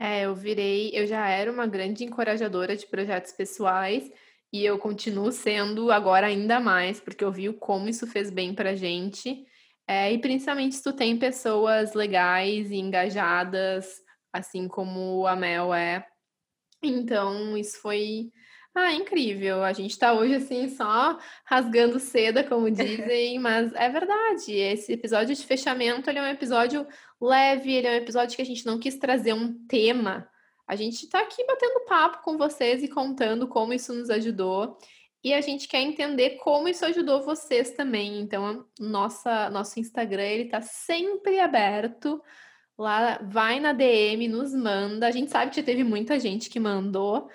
É, eu virei, eu já era uma grande encorajadora de projetos pessoais e eu continuo sendo agora ainda mais, porque eu vi como isso fez bem pra gente. É, e principalmente se tu tem pessoas legais e engajadas, assim como a Mel é. Então, isso foi ah, incrível. A gente tá hoje assim só rasgando seda, como *laughs* dizem, mas é verdade. Esse episódio de fechamento, ele é um episódio leve, ele é um episódio que a gente não quis trazer um tema. A gente tá aqui batendo papo com vocês e contando como isso nos ajudou. E a gente quer entender como isso ajudou vocês também. Então, nossa, nosso Instagram, ele tá sempre aberto. Lá, vai na DM, nos manda. A gente sabe que teve muita gente que mandou.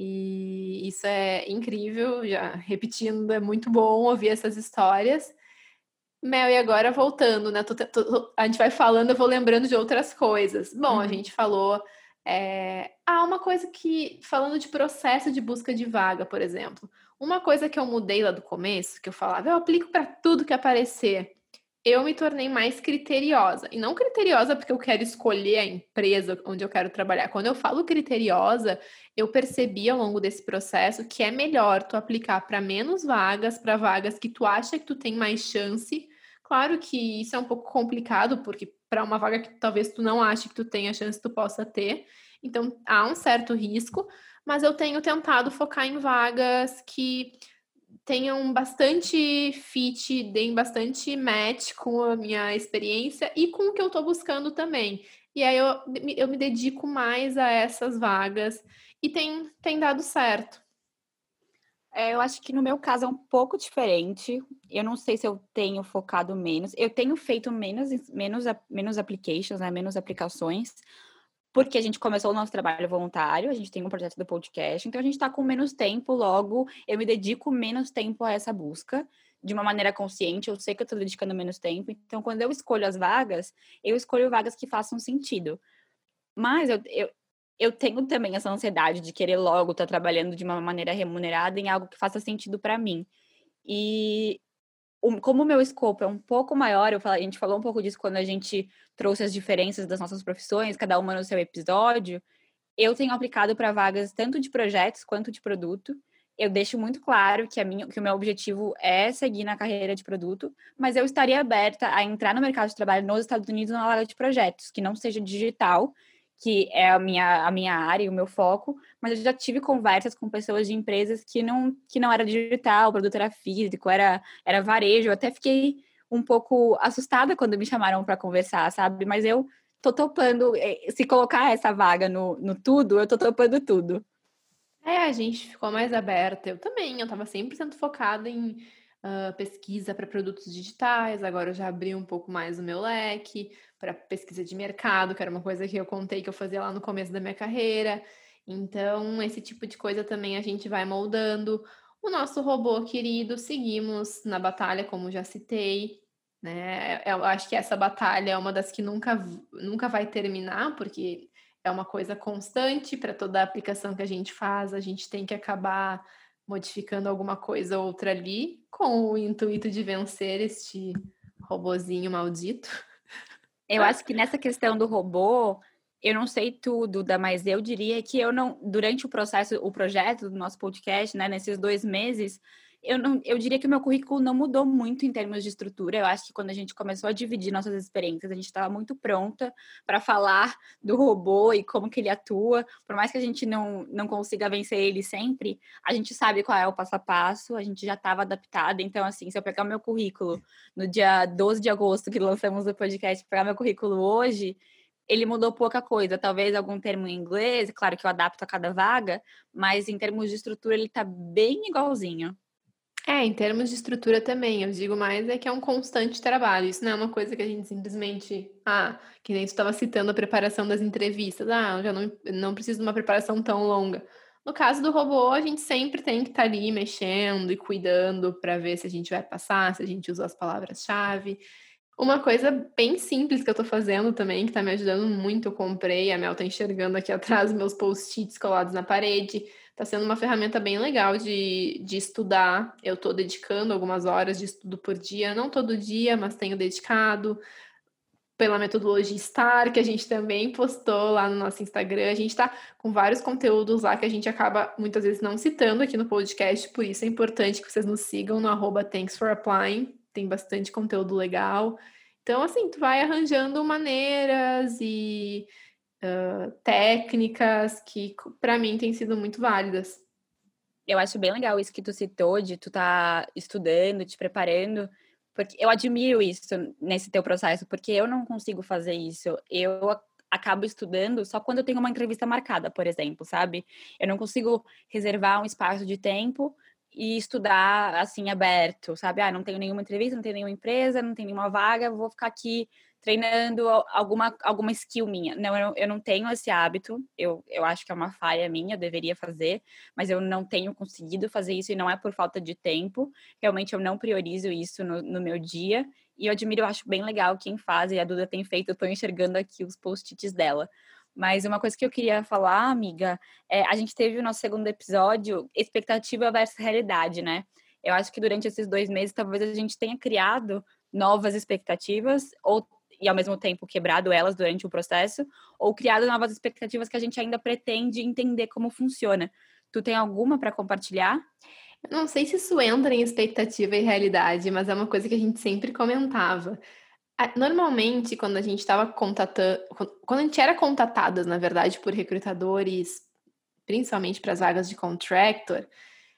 E isso é incrível, já repetindo, é muito bom ouvir essas histórias. Mel, e agora voltando, né? Tô, tô, a gente vai falando, eu vou lembrando de outras coisas. Bom, uhum. a gente falou. É... Ah, uma coisa que, falando de processo de busca de vaga, por exemplo, uma coisa que eu mudei lá do começo, que eu falava, eu aplico para tudo que aparecer. Eu me tornei mais criteriosa. E não criteriosa porque eu quero escolher a empresa onde eu quero trabalhar. Quando eu falo criteriosa, eu percebi ao longo desse processo que é melhor tu aplicar para menos vagas, para vagas que tu acha que tu tem mais chance. Claro que isso é um pouco complicado, porque para uma vaga que talvez tu não ache que tu tenha chance, tu possa ter. Então, há um certo risco, mas eu tenho tentado focar em vagas que tenham bastante fit, deem bastante match com a minha experiência e com o que eu estou buscando também. E aí eu, eu me dedico mais a essas vagas e tem, tem dado certo. É, eu acho que no meu caso é um pouco diferente. Eu não sei se eu tenho focado menos. Eu tenho feito menos, menos, menos applications, né? menos aplicações, porque a gente começou o nosso trabalho voluntário, a gente tem um projeto do podcast, então a gente está com menos tempo, logo eu me dedico menos tempo a essa busca, de uma maneira consciente, eu sei que eu estou dedicando menos tempo, então quando eu escolho as vagas, eu escolho vagas que façam sentido. Mas eu, eu, eu tenho também essa ansiedade de querer logo estar tá trabalhando de uma maneira remunerada em algo que faça sentido para mim. E como o meu escopo é um pouco maior, eu falei, a gente falou um pouco disso quando a gente trouxe as diferenças das nossas profissões, cada uma no seu episódio. Eu tenho aplicado para vagas tanto de projetos quanto de produto. Eu deixo muito claro que, a minha, que o meu objetivo é seguir na carreira de produto, mas eu estaria aberta a entrar no mercado de trabalho nos Estados Unidos na vaga de projetos, que não seja digital, que é a minha, a minha área e o meu foco, mas eu já tive conversas com pessoas de empresas que não, que não era digital, o produto era físico, era, era varejo. Eu até fiquei um pouco assustada quando me chamaram para conversar, sabe? Mas eu tô topando, eh, se colocar essa vaga no, no tudo, eu tô topando tudo. É, a gente ficou mais aberta. Eu também, eu estava 100% focada em uh, pesquisa para produtos digitais, agora eu já abri um pouco mais o meu leque para pesquisa de mercado, que era uma coisa que eu contei que eu fazia lá no começo da minha carreira. Então, esse tipo de coisa também a gente vai moldando. O nosso robô querido, seguimos na batalha, como já citei. Né? Eu acho que essa batalha é uma das que nunca, nunca vai terminar, porque é uma coisa constante para toda a aplicação que a gente faz, a gente tem que acabar modificando alguma coisa ou outra ali, com o intuito de vencer este robozinho maldito. Eu acho que nessa questão do robô, eu não sei tudo, mas eu diria que eu não, durante o processo, o projeto do nosso podcast, né, nesses dois meses, eu, não, eu diria que o meu currículo não mudou muito em termos de estrutura. Eu acho que quando a gente começou a dividir nossas experiências, a gente estava muito pronta para falar do robô e como que ele atua. Por mais que a gente não, não consiga vencer ele sempre, a gente sabe qual é o passo a passo, a gente já estava adaptada. Então, assim, se eu pegar o meu currículo no dia 12 de agosto, que lançamos o podcast, pegar meu currículo hoje, ele mudou pouca coisa, talvez algum termo em inglês, claro que eu adapto a cada vaga, mas em termos de estrutura ele está bem igualzinho. É, em termos de estrutura também, eu digo mais é que é um constante trabalho. Isso não é uma coisa que a gente simplesmente, ah, que nem tu estava citando a preparação das entrevistas, ah, eu já não, não preciso de uma preparação tão longa. No caso do robô, a gente sempre tem que estar tá ali mexendo e cuidando para ver se a gente vai passar, se a gente usou as palavras-chave. Uma coisa bem simples que eu estou fazendo também, que está me ajudando muito, eu comprei, a Mel está enxergando aqui *laughs* atrás meus post-its colados na parede Está sendo uma ferramenta bem legal de, de estudar. Eu estou dedicando algumas horas de estudo por dia, não todo dia, mas tenho dedicado. Pela metodologia STAR, que a gente também postou lá no nosso Instagram. A gente está com vários conteúdos lá que a gente acaba muitas vezes não citando aqui no podcast, por isso é importante que vocês nos sigam no arroba Thanks for Applying. Tem bastante conteúdo legal. Então, assim, tu vai arranjando maneiras e uh, técnicas que, para mim, têm sido muito válidas. Eu acho bem legal isso que tu citou, de tu tá estudando, te preparando, porque eu admiro isso nesse teu processo, porque eu não consigo fazer isso. Eu acabo estudando só quando eu tenho uma entrevista marcada, por exemplo, sabe? Eu não consigo reservar um espaço de tempo e estudar assim aberto, sabe? Ah, não tenho nenhuma entrevista, não tenho nenhuma empresa, não tenho nenhuma vaga, vou ficar aqui treinando alguma, alguma skill minha. Não, eu, eu não tenho esse hábito, eu, eu acho que é uma falha minha, eu deveria fazer, mas eu não tenho conseguido fazer isso e não é por falta de tempo. Realmente eu não priorizo isso no, no meu dia. E eu admiro, eu acho bem legal quem faz, e a Duda tem feito, eu tô enxergando aqui os post-its dela. Mas uma coisa que eu queria falar, amiga, é, a gente teve o nosso segundo episódio, expectativa versus realidade, né? Eu acho que durante esses dois meses, talvez a gente tenha criado novas expectativas ou e ao mesmo tempo quebrado elas durante o processo, ou criado novas expectativas que a gente ainda pretende entender como funciona. Tu tem alguma para compartilhar? não sei se isso entra em expectativa e realidade, mas é uma coisa que a gente sempre comentava. Normalmente, quando a gente estava contatando, quando a gente era contatada, na verdade, por recrutadores, principalmente para as vagas de contractor,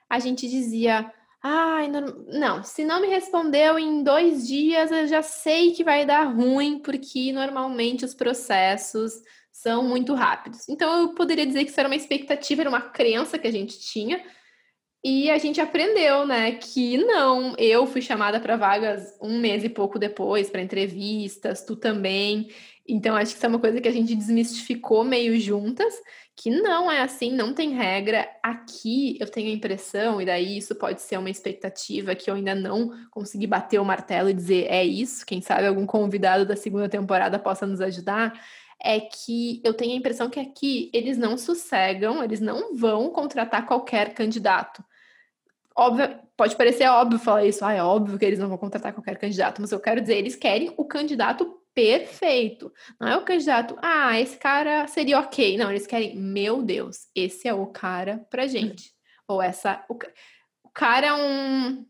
a gente dizia: Ai, não, não, se não me respondeu em dois dias, eu já sei que vai dar ruim, porque normalmente os processos são muito rápidos. Então, eu poderia dizer que isso era uma expectativa, era uma crença que a gente tinha, e a gente aprendeu, né, que não, eu fui chamada para vagas um mês e pouco depois, para entrevistas, tu também. Então, acho que isso é uma coisa que a gente desmistificou meio juntas, que não é assim, não tem regra. Aqui eu tenho a impressão, e daí isso pode ser uma expectativa que eu ainda não consegui bater o martelo e dizer é isso, quem sabe algum convidado da segunda temporada possa nos ajudar é que eu tenho a impressão que aqui eles não sossegam, eles não vão contratar qualquer candidato óbvio, pode parecer óbvio falar isso, ah, é óbvio que eles não vão contratar qualquer candidato, mas eu quero dizer, eles querem o candidato perfeito. Não é o candidato, ah, esse cara seria ok. Não, eles querem, meu Deus, esse é o cara pra gente. Ou essa. O, o cara é um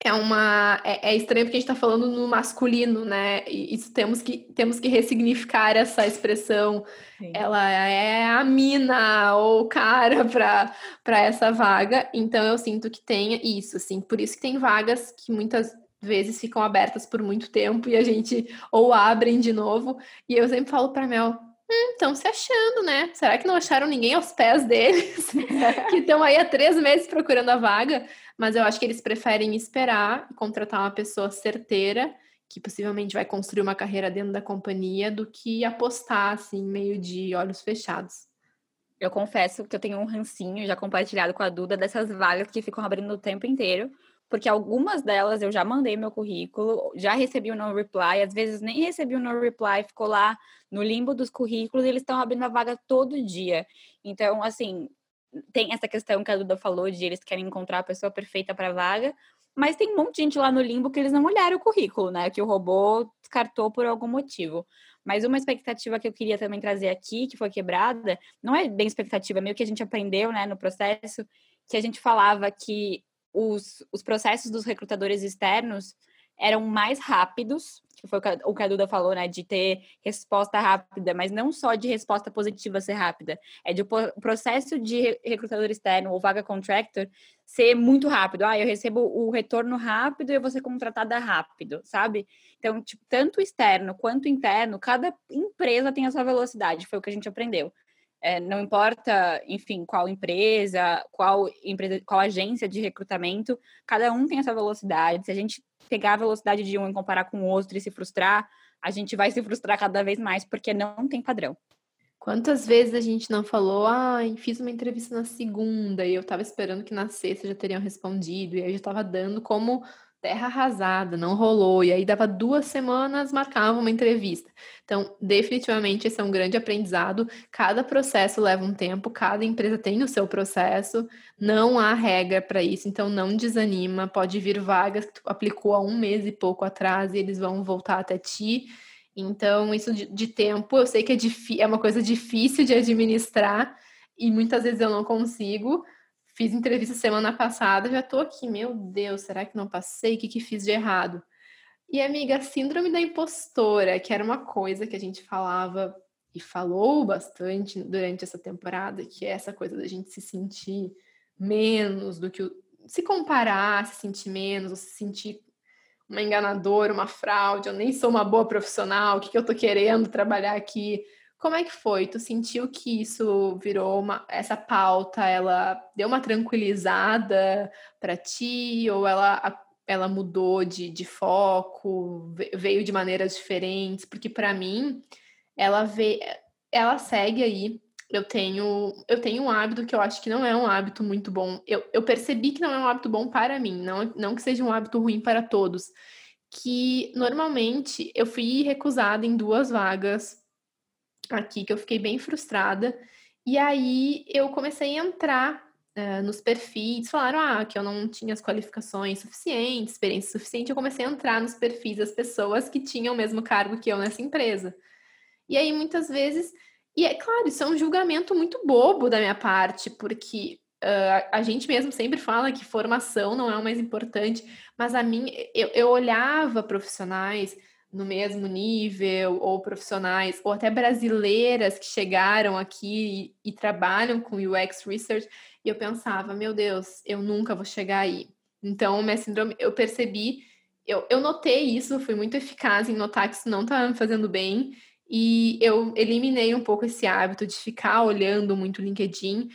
é uma é, é, estranho porque a gente está falando no masculino, né? E isso temos que temos que ressignificar essa expressão. Sim. Ela é a mina ou o cara *laughs* para para essa vaga. Então eu sinto que tem isso, assim. Por isso que tem vagas que muitas vezes ficam abertas por muito tempo e a gente ou abrem de novo. E eu sempre falo para Mel, estão hum, se achando, né? Será que não acharam ninguém aos pés deles? *laughs* que estão aí há três meses procurando a vaga? Mas eu acho que eles preferem esperar e contratar uma pessoa certeira, que possivelmente vai construir uma carreira dentro da companhia, do que apostar, assim, meio de olhos fechados. Eu confesso que eu tenho um rancinho já compartilhado com a Duda dessas vagas que ficam abrindo o tempo inteiro porque algumas delas eu já mandei meu currículo, já recebi o no reply, às vezes nem recebi o no reply, ficou lá no limbo dos currículos e eles estão abrindo a vaga todo dia. Então, assim, tem essa questão que a Duda falou de eles querem encontrar a pessoa perfeita para a vaga, mas tem um monte de gente lá no limbo que eles não olharam o currículo, né? Que o robô descartou por algum motivo. Mas uma expectativa que eu queria também trazer aqui, que foi quebrada, não é bem expectativa, é meio que a gente aprendeu, né, no processo, que a gente falava que os, os processos dos recrutadores externos eram mais rápidos, que foi o que a Duda falou, né, de ter resposta rápida, mas não só de resposta positiva ser rápida, é de o processo de recrutador externo ou vaga contractor ser muito rápido. Ah, eu recebo o retorno rápido e eu vou ser contratada rápido, sabe? Então, tipo, tanto externo quanto interno, cada empresa tem a sua velocidade, foi o que a gente aprendeu. É, não importa, enfim, qual empresa, qual empresa, qual agência de recrutamento, cada um tem essa velocidade. Se a gente pegar a velocidade de um e comparar com o outro e se frustrar, a gente vai se frustrar cada vez mais porque não tem padrão. Quantas vezes a gente não falou, ah, fiz uma entrevista na segunda e eu tava esperando que na sexta já teriam respondido, e aí eu já tava dando como terra arrasada, não rolou. E aí dava duas semanas, marcava uma entrevista. Então, definitivamente, esse é um grande aprendizado. Cada processo leva um tempo, cada empresa tem o seu processo, não há regra para isso, então não desanima. Pode vir vagas que tu aplicou há um mês e pouco atrás e eles vão voltar até ti. Então, isso de, de tempo, eu sei que é, é uma coisa difícil de administrar e muitas vezes eu não consigo, Fiz entrevista semana passada, já tô aqui, meu Deus, será que não passei? O que, que fiz de errado? E, amiga, síndrome da impostora, que era uma coisa que a gente falava e falou bastante durante essa temporada, que é essa coisa da gente se sentir menos do que o... se comparar, se sentir menos, ou se sentir uma enganadora, uma fraude, eu nem sou uma boa profissional, o que, que eu tô querendo trabalhar aqui? Como é que foi? Tu sentiu que isso virou uma essa pauta, ela deu uma tranquilizada para ti ou ela ela mudou de, de foco, veio de maneiras diferentes? Porque para mim ela vê, ela segue aí. Eu tenho eu tenho um hábito que eu acho que não é um hábito muito bom. Eu, eu percebi que não é um hábito bom para mim, não não que seja um hábito ruim para todos. Que normalmente eu fui recusada em duas vagas aqui que eu fiquei bem frustrada. E aí eu comecei a entrar uh, nos perfis, falaram ah, que eu não tinha as qualificações suficientes, experiência suficiente, eu comecei a entrar nos perfis das pessoas que tinham o mesmo cargo que eu nessa empresa. E aí, muitas vezes, e é claro, isso é um julgamento muito bobo da minha parte, porque uh, a gente mesmo sempre fala que formação não é o mais importante, mas a mim, eu, eu olhava profissionais no mesmo nível, ou profissionais, ou até brasileiras que chegaram aqui e, e trabalham com UX Research, e eu pensava, meu Deus, eu nunca vou chegar aí. Então, minha síndrome, eu percebi, eu, eu notei isso, fui muito eficaz em notar que isso não estava me fazendo bem, e eu eliminei um pouco esse hábito de ficar olhando muito o LinkedIn.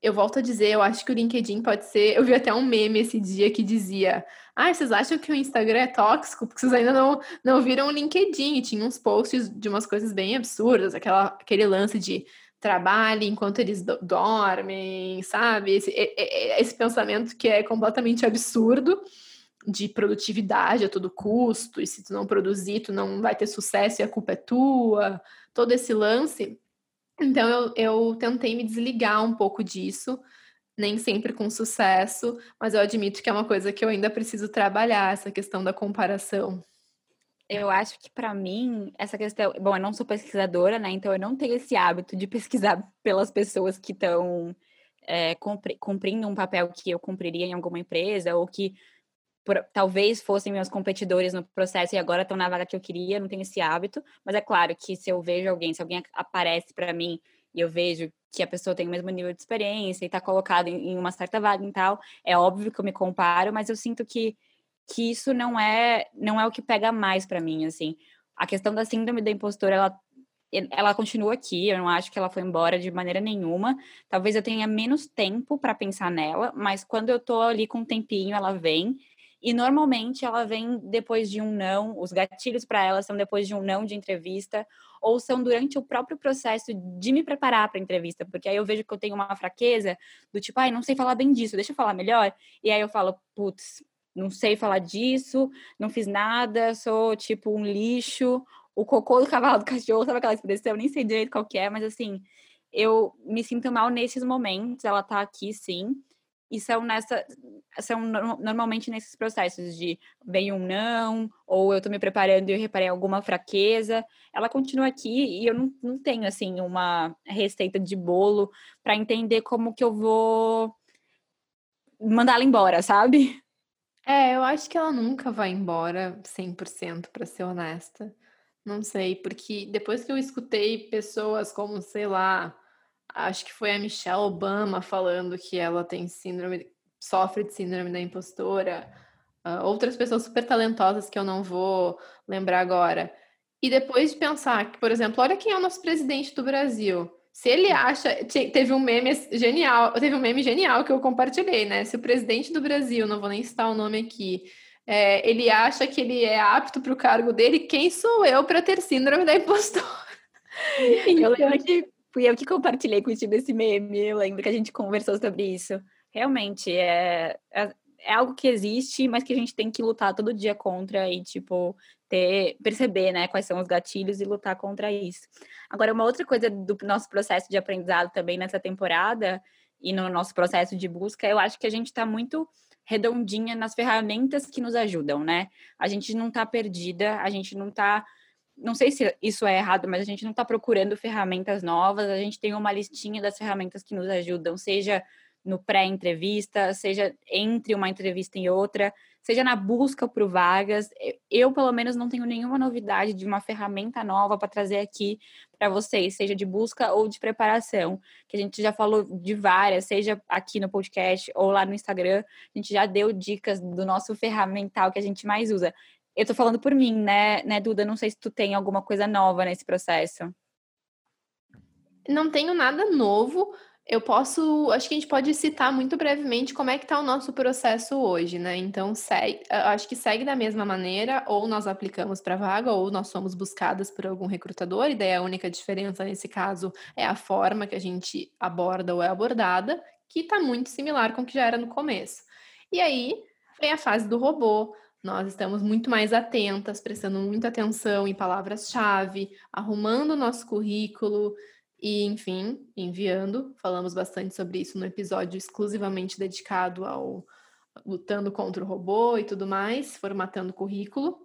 Eu volto a dizer, eu acho que o LinkedIn pode ser. Eu vi até um meme esse dia que dizia: Ah, vocês acham que o Instagram é tóxico? Porque vocês ainda não, não viram o LinkedIn. E tinha uns posts de umas coisas bem absurdas, aquela, aquele lance de trabalhe enquanto eles do dormem, sabe? Esse, esse pensamento que é completamente absurdo de produtividade a todo custo, e se tu não produzir, tu não vai ter sucesso e a culpa é tua, todo esse lance. Então eu, eu tentei me desligar um pouco disso, nem sempre com sucesso, mas eu admito que é uma coisa que eu ainda preciso trabalhar, essa questão da comparação. Eu acho que para mim, essa questão. Bom, eu não sou pesquisadora, né? Então eu não tenho esse hábito de pesquisar pelas pessoas que estão é, cumprindo um papel que eu cumpriria em alguma empresa, ou que por, talvez fossem meus competidores no processo e agora estão na vaga que eu queria, não tenho esse hábito, mas é claro que se eu vejo alguém, se alguém aparece para mim e eu vejo que a pessoa tem o mesmo nível de experiência e está colocada em, em uma certa vaga e tal, é óbvio que eu me comparo, mas eu sinto que que isso não é não é o que pega mais para mim, assim. A questão da síndrome da impostora, ela ela continua aqui, eu não acho que ela foi embora de maneira nenhuma. Talvez eu tenha menos tempo para pensar nela, mas quando eu tô ali com um tempinho, ela vem e normalmente ela vem depois de um não, os gatilhos para ela são depois de um não de entrevista, ou são durante o próprio processo de me preparar para a entrevista, porque aí eu vejo que eu tenho uma fraqueza do tipo, ai, não sei falar bem disso, deixa eu falar melhor. E aí eu falo, putz, não sei falar disso, não fiz nada, sou tipo um lixo, o cocô do cavalo do cachorro, sabe aquela expressão? Eu nem sei direito qual que é, mas assim, eu me sinto mal nesses momentos, ela tá aqui sim e são nessa são normalmente nesses processos de vem um não ou eu estou me preparando e eu reparei alguma fraqueza ela continua aqui e eu não, não tenho assim uma receita de bolo para entender como que eu vou mandá-la embora sabe? É eu acho que ela nunca vai embora 100% para ser honesta. Não sei porque depois que eu escutei pessoas como sei lá acho que foi a Michelle Obama falando que ela tem síndrome, sofre de síndrome da impostora, uh, outras pessoas super talentosas que eu não vou lembrar agora. E depois de pensar que, por exemplo, olha quem é o nosso presidente do Brasil. Se ele acha, teve um meme genial, teve um meme genial que eu compartilhei, né? Se o presidente do Brasil, não vou nem citar o nome aqui, é, ele acha que ele é apto para o cargo dele, quem sou eu para ter síndrome da impostora? Eu lembro que Fui eu que compartilhei contigo esse meme, eu lembro que a gente conversou sobre isso. Realmente, é, é, é, algo que existe, mas que a gente tem que lutar todo dia contra e, tipo, ter, perceber, né, quais são os gatilhos e lutar contra isso. Agora, uma outra coisa do nosso processo de aprendizado também nessa temporada e no nosso processo de busca, eu acho que a gente está muito redondinha nas ferramentas que nos ajudam, né? A gente não está perdida, a gente não está não sei se isso é errado, mas a gente não está procurando ferramentas novas, a gente tem uma listinha das ferramentas que nos ajudam, seja no pré-entrevista, seja entre uma entrevista e outra, seja na busca por vagas. Eu, pelo menos, não tenho nenhuma novidade de uma ferramenta nova para trazer aqui para vocês, seja de busca ou de preparação, que a gente já falou de várias, seja aqui no podcast ou lá no Instagram, a gente já deu dicas do nosso ferramental que a gente mais usa. Eu tô falando por mim, né, né, Duda? Não sei se tu tem alguma coisa nova nesse processo. Não tenho nada novo. Eu posso, acho que a gente pode citar muito brevemente como é que está o nosso processo hoje, né? Então, segue, acho que segue da mesma maneira, ou nós aplicamos para vaga, ou nós somos buscadas por algum recrutador, e daí a única diferença nesse caso é a forma que a gente aborda ou é abordada, que está muito similar com o que já era no começo. E aí vem a fase do robô, nós estamos muito mais atentas, prestando muita atenção em palavras-chave, arrumando o nosso currículo, E, enfim, enviando. Falamos bastante sobre isso no episódio exclusivamente dedicado ao lutando contra o robô e tudo mais, formatando currículo.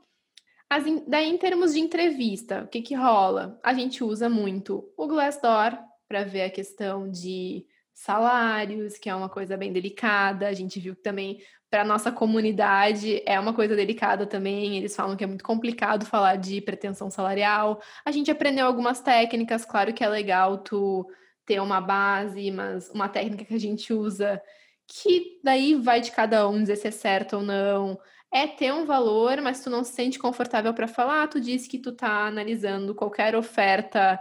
As, daí, em termos de entrevista, o que, que rola? A gente usa muito o Glassdoor para ver a questão de salários, que é uma coisa bem delicada. A gente viu que também para nossa comunidade é uma coisa delicada também. Eles falam que é muito complicado falar de pretensão salarial. A gente aprendeu algumas técnicas, claro que é legal tu ter uma base, mas uma técnica que a gente usa que daí vai de cada um dizer se é certo ou não. É ter um valor, mas tu não se sente confortável para falar, tu disse que tu tá analisando qualquer oferta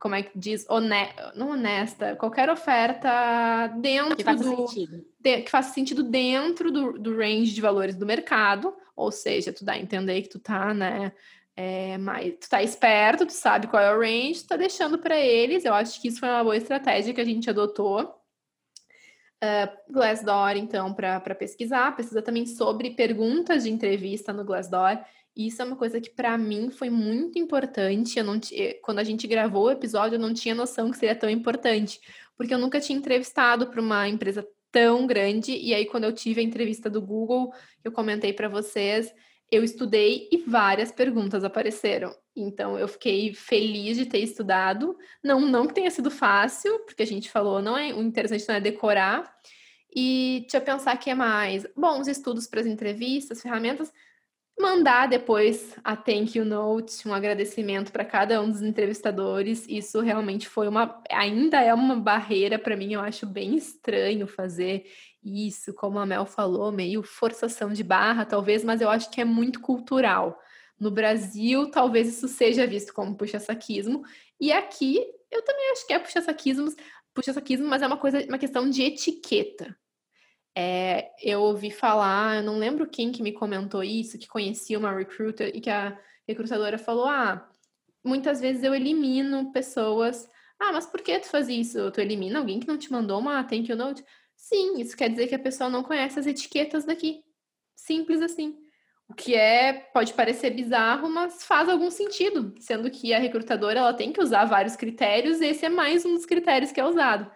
como é que diz, honesta, não honesta, qualquer oferta dentro que faça do, sentido. De, que faça sentido dentro do, do range de valores do mercado, ou seja, tu dá a entender que tu tá, né, é, mais, tu tá esperto, tu sabe qual é o range, tu tá deixando para eles, eu acho que isso foi uma boa estratégia que a gente adotou. Uh, Glassdoor, então, para pesquisar, pesquisa também sobre perguntas de entrevista no Glassdoor, isso é uma coisa que para mim foi muito importante. Eu não t... Quando a gente gravou o episódio, eu não tinha noção que seria tão importante, porque eu nunca tinha entrevistado para uma empresa tão grande. E aí, quando eu tive a entrevista do Google, eu comentei para vocês, eu estudei e várias perguntas apareceram. Então, eu fiquei feliz de ter estudado. Não, não que tenha sido fácil, porque a gente falou, não é o interessante não é decorar. E deixa eu pensar que é mais. Bom, os estudos para as entrevistas, ferramentas mandar depois a thank you note, um agradecimento para cada um dos entrevistadores. Isso realmente foi uma, ainda é uma barreira para mim, eu acho bem estranho fazer isso, como a Mel falou, meio forçação de barra, talvez, mas eu acho que é muito cultural. No Brasil, talvez isso seja visto como puxa-saquismo, e aqui eu também acho que é puxa-saquismo, puxa-saquismo, mas é uma coisa, uma questão de etiqueta. É, eu ouvi falar, eu não lembro quem que me comentou isso, que conhecia uma recruiter e que a recrutadora falou: ah, muitas vezes eu elimino pessoas. Ah, mas por que tu faz isso? Tu elimina alguém que não te mandou uma thank you note? Sim, isso quer dizer que a pessoa não conhece as etiquetas daqui. Simples assim. O que é, pode parecer bizarro, mas faz algum sentido, sendo que a recrutadora ela tem que usar vários critérios, e esse é mais um dos critérios que é usado.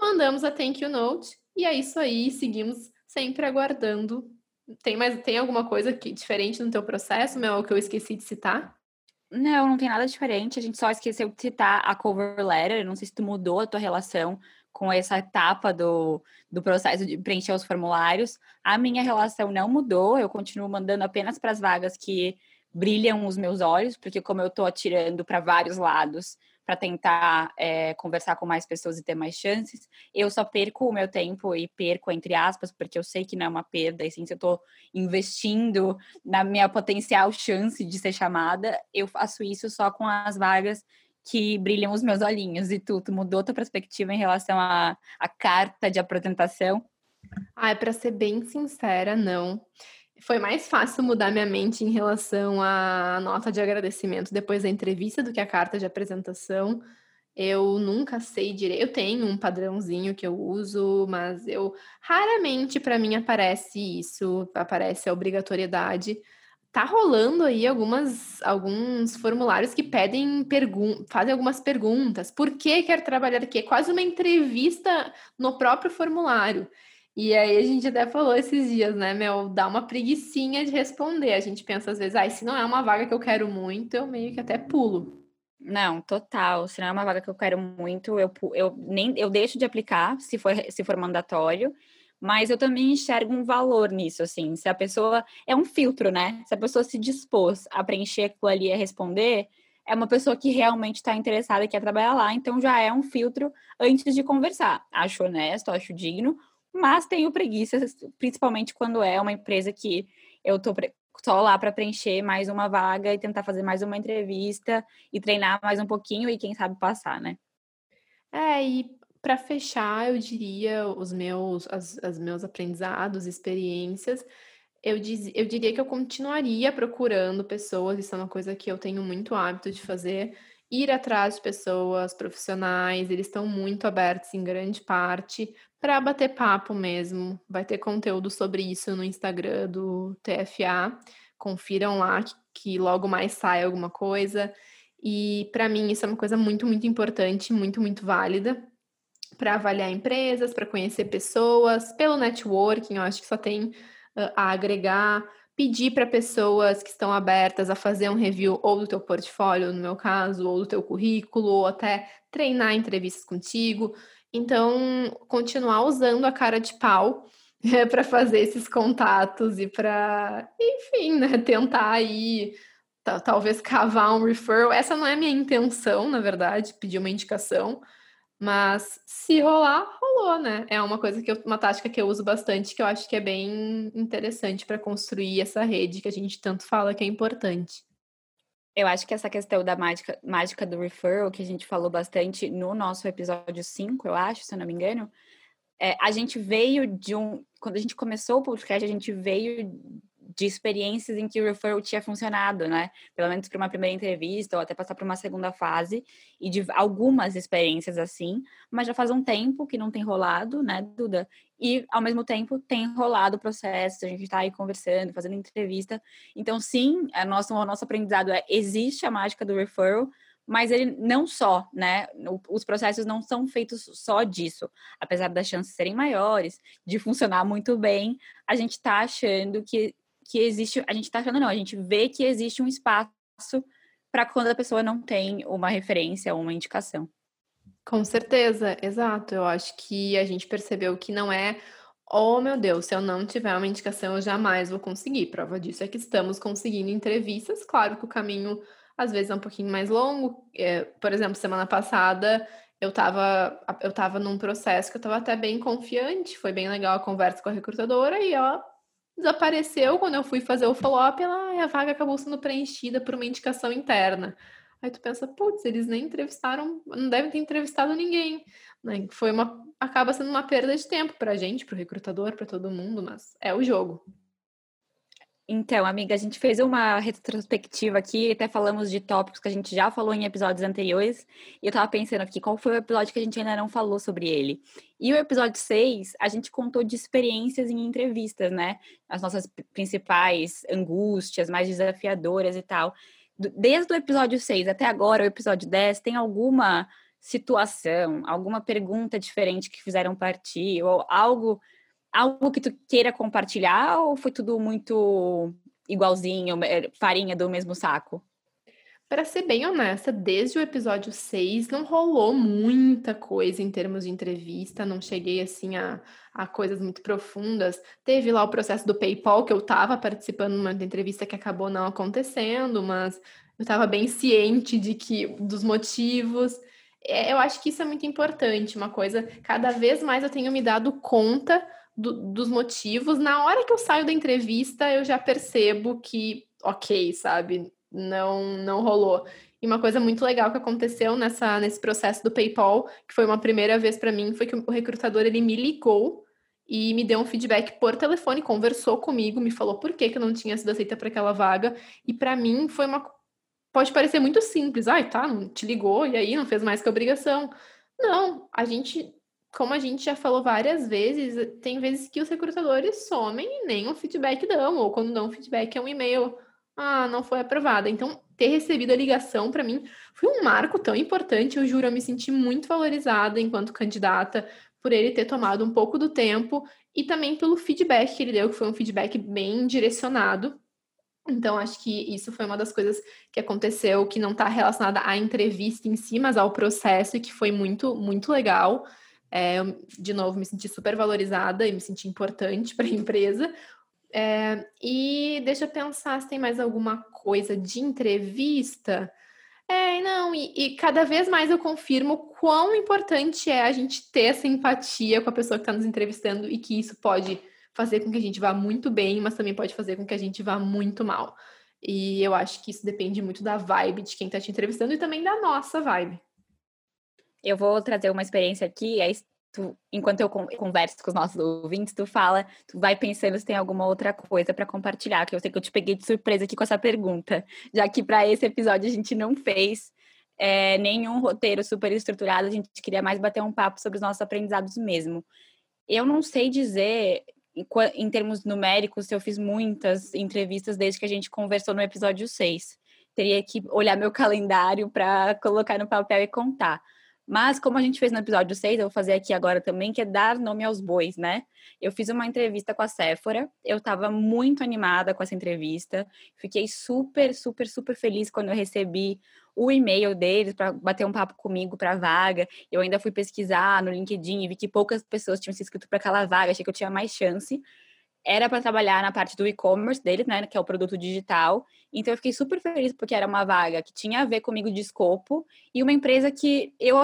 Mandamos a thank you note, e é isso aí, seguimos sempre aguardando. Tem mais tem alguma coisa que diferente no teu processo, Mel, que eu esqueci de citar? Não, não tem nada diferente. A gente só esqueceu de citar a cover letter. não sei se tu mudou a tua relação com essa etapa do, do processo de preencher os formulários. A minha relação não mudou. Eu continuo mandando apenas para as vagas que brilham os meus olhos, porque como eu estou atirando para vários lados, para tentar é, conversar com mais pessoas e ter mais chances. Eu só perco o meu tempo e perco, entre aspas, porque eu sei que não é uma perda, e sim, se eu estou investindo na minha potencial chance de ser chamada, eu faço isso só com as vagas que brilham os meus olhinhos. E tu, tu mudou tua perspectiva em relação à, à carta de apresentação? Ah, para ser bem sincera, não foi mais fácil mudar minha mente em relação à nota de agradecimento depois da entrevista do que a carta de apresentação. Eu nunca sei direito. Eu tenho um padrãozinho que eu uso, mas eu raramente para mim aparece isso, aparece a obrigatoriedade. Tá rolando aí algumas alguns formulários que pedem pergun fazem algumas perguntas. Por que quer trabalhar aqui? É quase uma entrevista no próprio formulário. E aí a gente até falou esses dias, né, meu, dá uma preguiçinha de responder. A gente pensa às vezes, ah, se não é uma vaga que eu quero muito, eu meio que até pulo. Não, total. Se não é uma vaga que eu quero muito, eu, eu nem eu deixo de aplicar se for, se for mandatório. Mas eu também enxergo um valor nisso, assim. Se a pessoa. É um filtro, né? Se a pessoa se dispôs a preencher aquilo ali e a responder, é uma pessoa que realmente está interessada e quer trabalhar lá, então já é um filtro antes de conversar. Acho honesto, acho digno mas tenho preguiça, principalmente quando é uma empresa que eu tô só lá para preencher mais uma vaga e tentar fazer mais uma entrevista e treinar mais um pouquinho e quem sabe passar, né? É, e para fechar, eu diria os meus, as, as meus aprendizados, experiências, eu, diz, eu diria que eu continuaria procurando pessoas, isso é uma coisa que eu tenho muito hábito de fazer, ir atrás de pessoas profissionais, eles estão muito abertos em grande parte para bater papo mesmo. Vai ter conteúdo sobre isso no Instagram do TFA. Confiram lá que, logo mais sai alguma coisa. E para mim isso é uma coisa muito, muito importante, muito, muito válida para avaliar empresas, para conhecer pessoas, pelo networking, eu acho que só tem uh, a agregar, pedir para pessoas que estão abertas a fazer um review ou do teu portfólio, no meu caso, ou do teu currículo, ou até treinar entrevistas contigo. Então, continuar usando a cara de pau *laughs* é, para fazer esses contatos e para, enfim, né, tentar aí talvez cavar um referral. Essa não é a minha intenção, na verdade, pedir uma indicação, mas se rolar, rolou, né? É uma coisa que eu, uma tática que eu uso bastante, que eu acho que é bem interessante para construir essa rede que a gente tanto fala que é importante. Eu acho que essa questão da mágica, mágica do referral, que a gente falou bastante no nosso episódio 5, eu acho, se eu não me engano, é, a gente veio de um. Quando a gente começou o podcast, a gente veio de experiências em que o referral tinha funcionado, né? Pelo menos para uma primeira entrevista ou até passar para uma segunda fase e de algumas experiências assim, mas já faz um tempo que não tem rolado, né, Duda? E ao mesmo tempo tem rolado o processo, a gente está aí conversando, fazendo entrevista. Então, sim, a nossa, o nosso aprendizado é existe a mágica do referral, mas ele não só, né? Os processos não são feitos só disso. Apesar das chances serem maiores, de funcionar muito bem, a gente está achando que que existe, a gente está achando não, a gente vê que existe um espaço para quando a pessoa não tem uma referência ou uma indicação. Com certeza, exato. Eu acho que a gente percebeu que não é, oh meu Deus, se eu não tiver uma indicação, eu jamais vou conseguir. Prova disso é que estamos conseguindo entrevistas. Claro que o caminho às vezes é um pouquinho mais longo. É, por exemplo, semana passada eu estava eu tava num processo que eu estava até bem confiante, foi bem legal a conversa com a recrutadora e ó, desapareceu quando eu fui fazer o follow-up, ela, a vaga acabou sendo preenchida por uma indicação interna. Aí tu pensa, putz, eles nem entrevistaram, não devem ter entrevistado ninguém. Né? Foi uma, acaba sendo uma perda de tempo para a gente, para o recrutador, para todo mundo, mas é o jogo. Então, amiga, a gente fez uma retrospectiva aqui, até falamos de tópicos que a gente já falou em episódios anteriores, e eu tava pensando aqui qual foi o episódio que a gente ainda não falou sobre ele. E o episódio 6, a gente contou de experiências em entrevistas, né? As nossas principais angústias, mais desafiadoras e tal. Desde o episódio 6 até agora, o episódio 10, tem alguma situação, alguma pergunta diferente que fizeram partir, ou algo algo que tu queira compartilhar ou foi tudo muito igualzinho, é, farinha do mesmo saco? Para ser bem honesta, desde o episódio 6 não rolou muita coisa em termos de entrevista, não cheguei assim a, a coisas muito profundas. Teve lá o processo do PayPal, que eu estava participando de uma entrevista que acabou não acontecendo, mas eu estava bem ciente de que dos motivos. É, eu acho que isso é muito importante, uma coisa, cada vez mais eu tenho me dado conta do, dos motivos. Na hora que eu saio da entrevista, eu já percebo que, ok, sabe, não, não rolou. E uma coisa muito legal que aconteceu nessa, nesse processo do PayPal, que foi uma primeira vez para mim, foi que o recrutador ele me ligou e me deu um feedback por telefone, conversou comigo, me falou por que, que eu não tinha sido aceita para aquela vaga. E para mim foi uma. Pode parecer muito simples. Ai, tá, te ligou e aí não fez mais que obrigação. Não, a gente como a gente já falou várias vezes, tem vezes que os recrutadores somem e nem um feedback dão, ou quando dão feedback é um e-mail, ah, não foi aprovada. Então, ter recebido a ligação para mim foi um marco tão importante, eu juro, eu me senti muito valorizada enquanto candidata por ele ter tomado um pouco do tempo e também pelo feedback que ele deu, que foi um feedback bem direcionado. Então, acho que isso foi uma das coisas que aconteceu que não está relacionada à entrevista em si, mas ao processo e que foi muito, muito legal. É, de novo, me senti super valorizada e me senti importante *laughs* para a empresa. É, e deixa eu pensar se tem mais alguma coisa de entrevista. É, não, e, e, cada vez mais eu confirmo quão importante é a gente ter essa empatia com a pessoa que está nos entrevistando e que isso pode fazer com que a gente vá muito bem, mas também pode fazer com que a gente vá muito mal. E eu acho que isso depende muito da vibe de quem está te entrevistando e também da nossa vibe. Eu vou trazer uma experiência aqui, aí tu, enquanto eu converso com os nossos ouvintes, tu fala, tu vai pensando se tem alguma outra coisa para compartilhar, que eu sei que eu te peguei de surpresa aqui com essa pergunta, já que para esse episódio a gente não fez é, nenhum roteiro super estruturado, a gente queria mais bater um papo sobre os nossos aprendizados mesmo. Eu não sei dizer em, em termos numéricos se eu fiz muitas entrevistas desde que a gente conversou no episódio 6 teria que olhar meu *laughs* calendário para colocar no papel e contar. Mas, como a gente fez no episódio 6, eu vou fazer aqui agora também, que é dar nome aos bois, né? Eu fiz uma entrevista com a Sephora, eu estava muito animada com essa entrevista, fiquei super, super, super feliz quando eu recebi o e-mail deles para bater um papo comigo para a vaga. Eu ainda fui pesquisar no LinkedIn e vi que poucas pessoas tinham se inscrito para aquela vaga, achei que eu tinha mais chance era para trabalhar na parte do e-commerce deles, né, que é o produto digital. Então eu fiquei super feliz porque era uma vaga que tinha a ver comigo de escopo e uma empresa que eu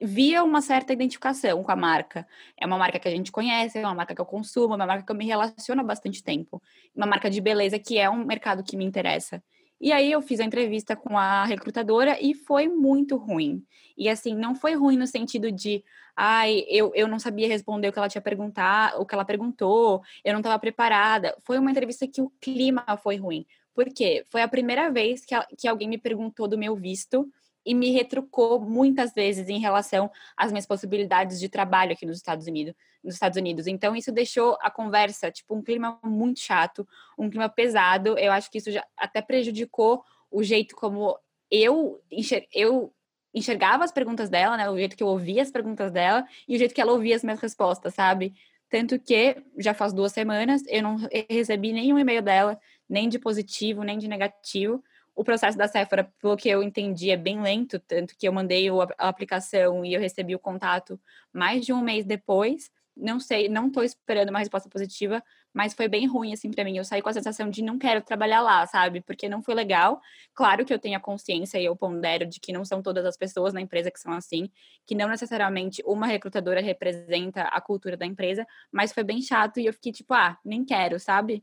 via uma certa identificação com a marca. É uma marca que a gente conhece, é uma marca que eu consumo, é uma marca que eu me relaciono há bastante tempo. Uma marca de beleza que é um mercado que me interessa. E aí eu fiz a entrevista com a recrutadora e foi muito ruim. E assim, não foi ruim no sentido de, ai, eu, eu não sabia responder o que ela tinha perguntado, o que ela perguntou, eu não estava preparada. Foi uma entrevista que o clima foi ruim. Por quê? Foi a primeira vez que, que alguém me perguntou do meu visto e me retrucou muitas vezes em relação às minhas possibilidades de trabalho aqui nos Estados Unidos. Nos Estados Unidos. Então isso deixou a conversa tipo um clima muito chato, um clima pesado. Eu acho que isso já até prejudicou o jeito como eu enxer eu enxergava as perguntas dela, né? O jeito que eu ouvia as perguntas dela e o jeito que ela ouvia as minhas respostas, sabe? Tanto que já faz duas semanas eu não recebi nenhum e-mail dela, nem de positivo, nem de negativo. O processo da Sephora, pelo que eu entendi, é bem lento, tanto que eu mandei a aplicação e eu recebi o contato mais de um mês depois. Não sei, não estou esperando uma resposta positiva, mas foi bem ruim, assim, para mim. Eu saí com a sensação de não quero trabalhar lá, sabe? Porque não foi legal. Claro que eu tenho a consciência e eu pondero de que não são todas as pessoas na empresa que são assim, que não necessariamente uma recrutadora representa a cultura da empresa, mas foi bem chato e eu fiquei tipo, ah, nem quero, sabe?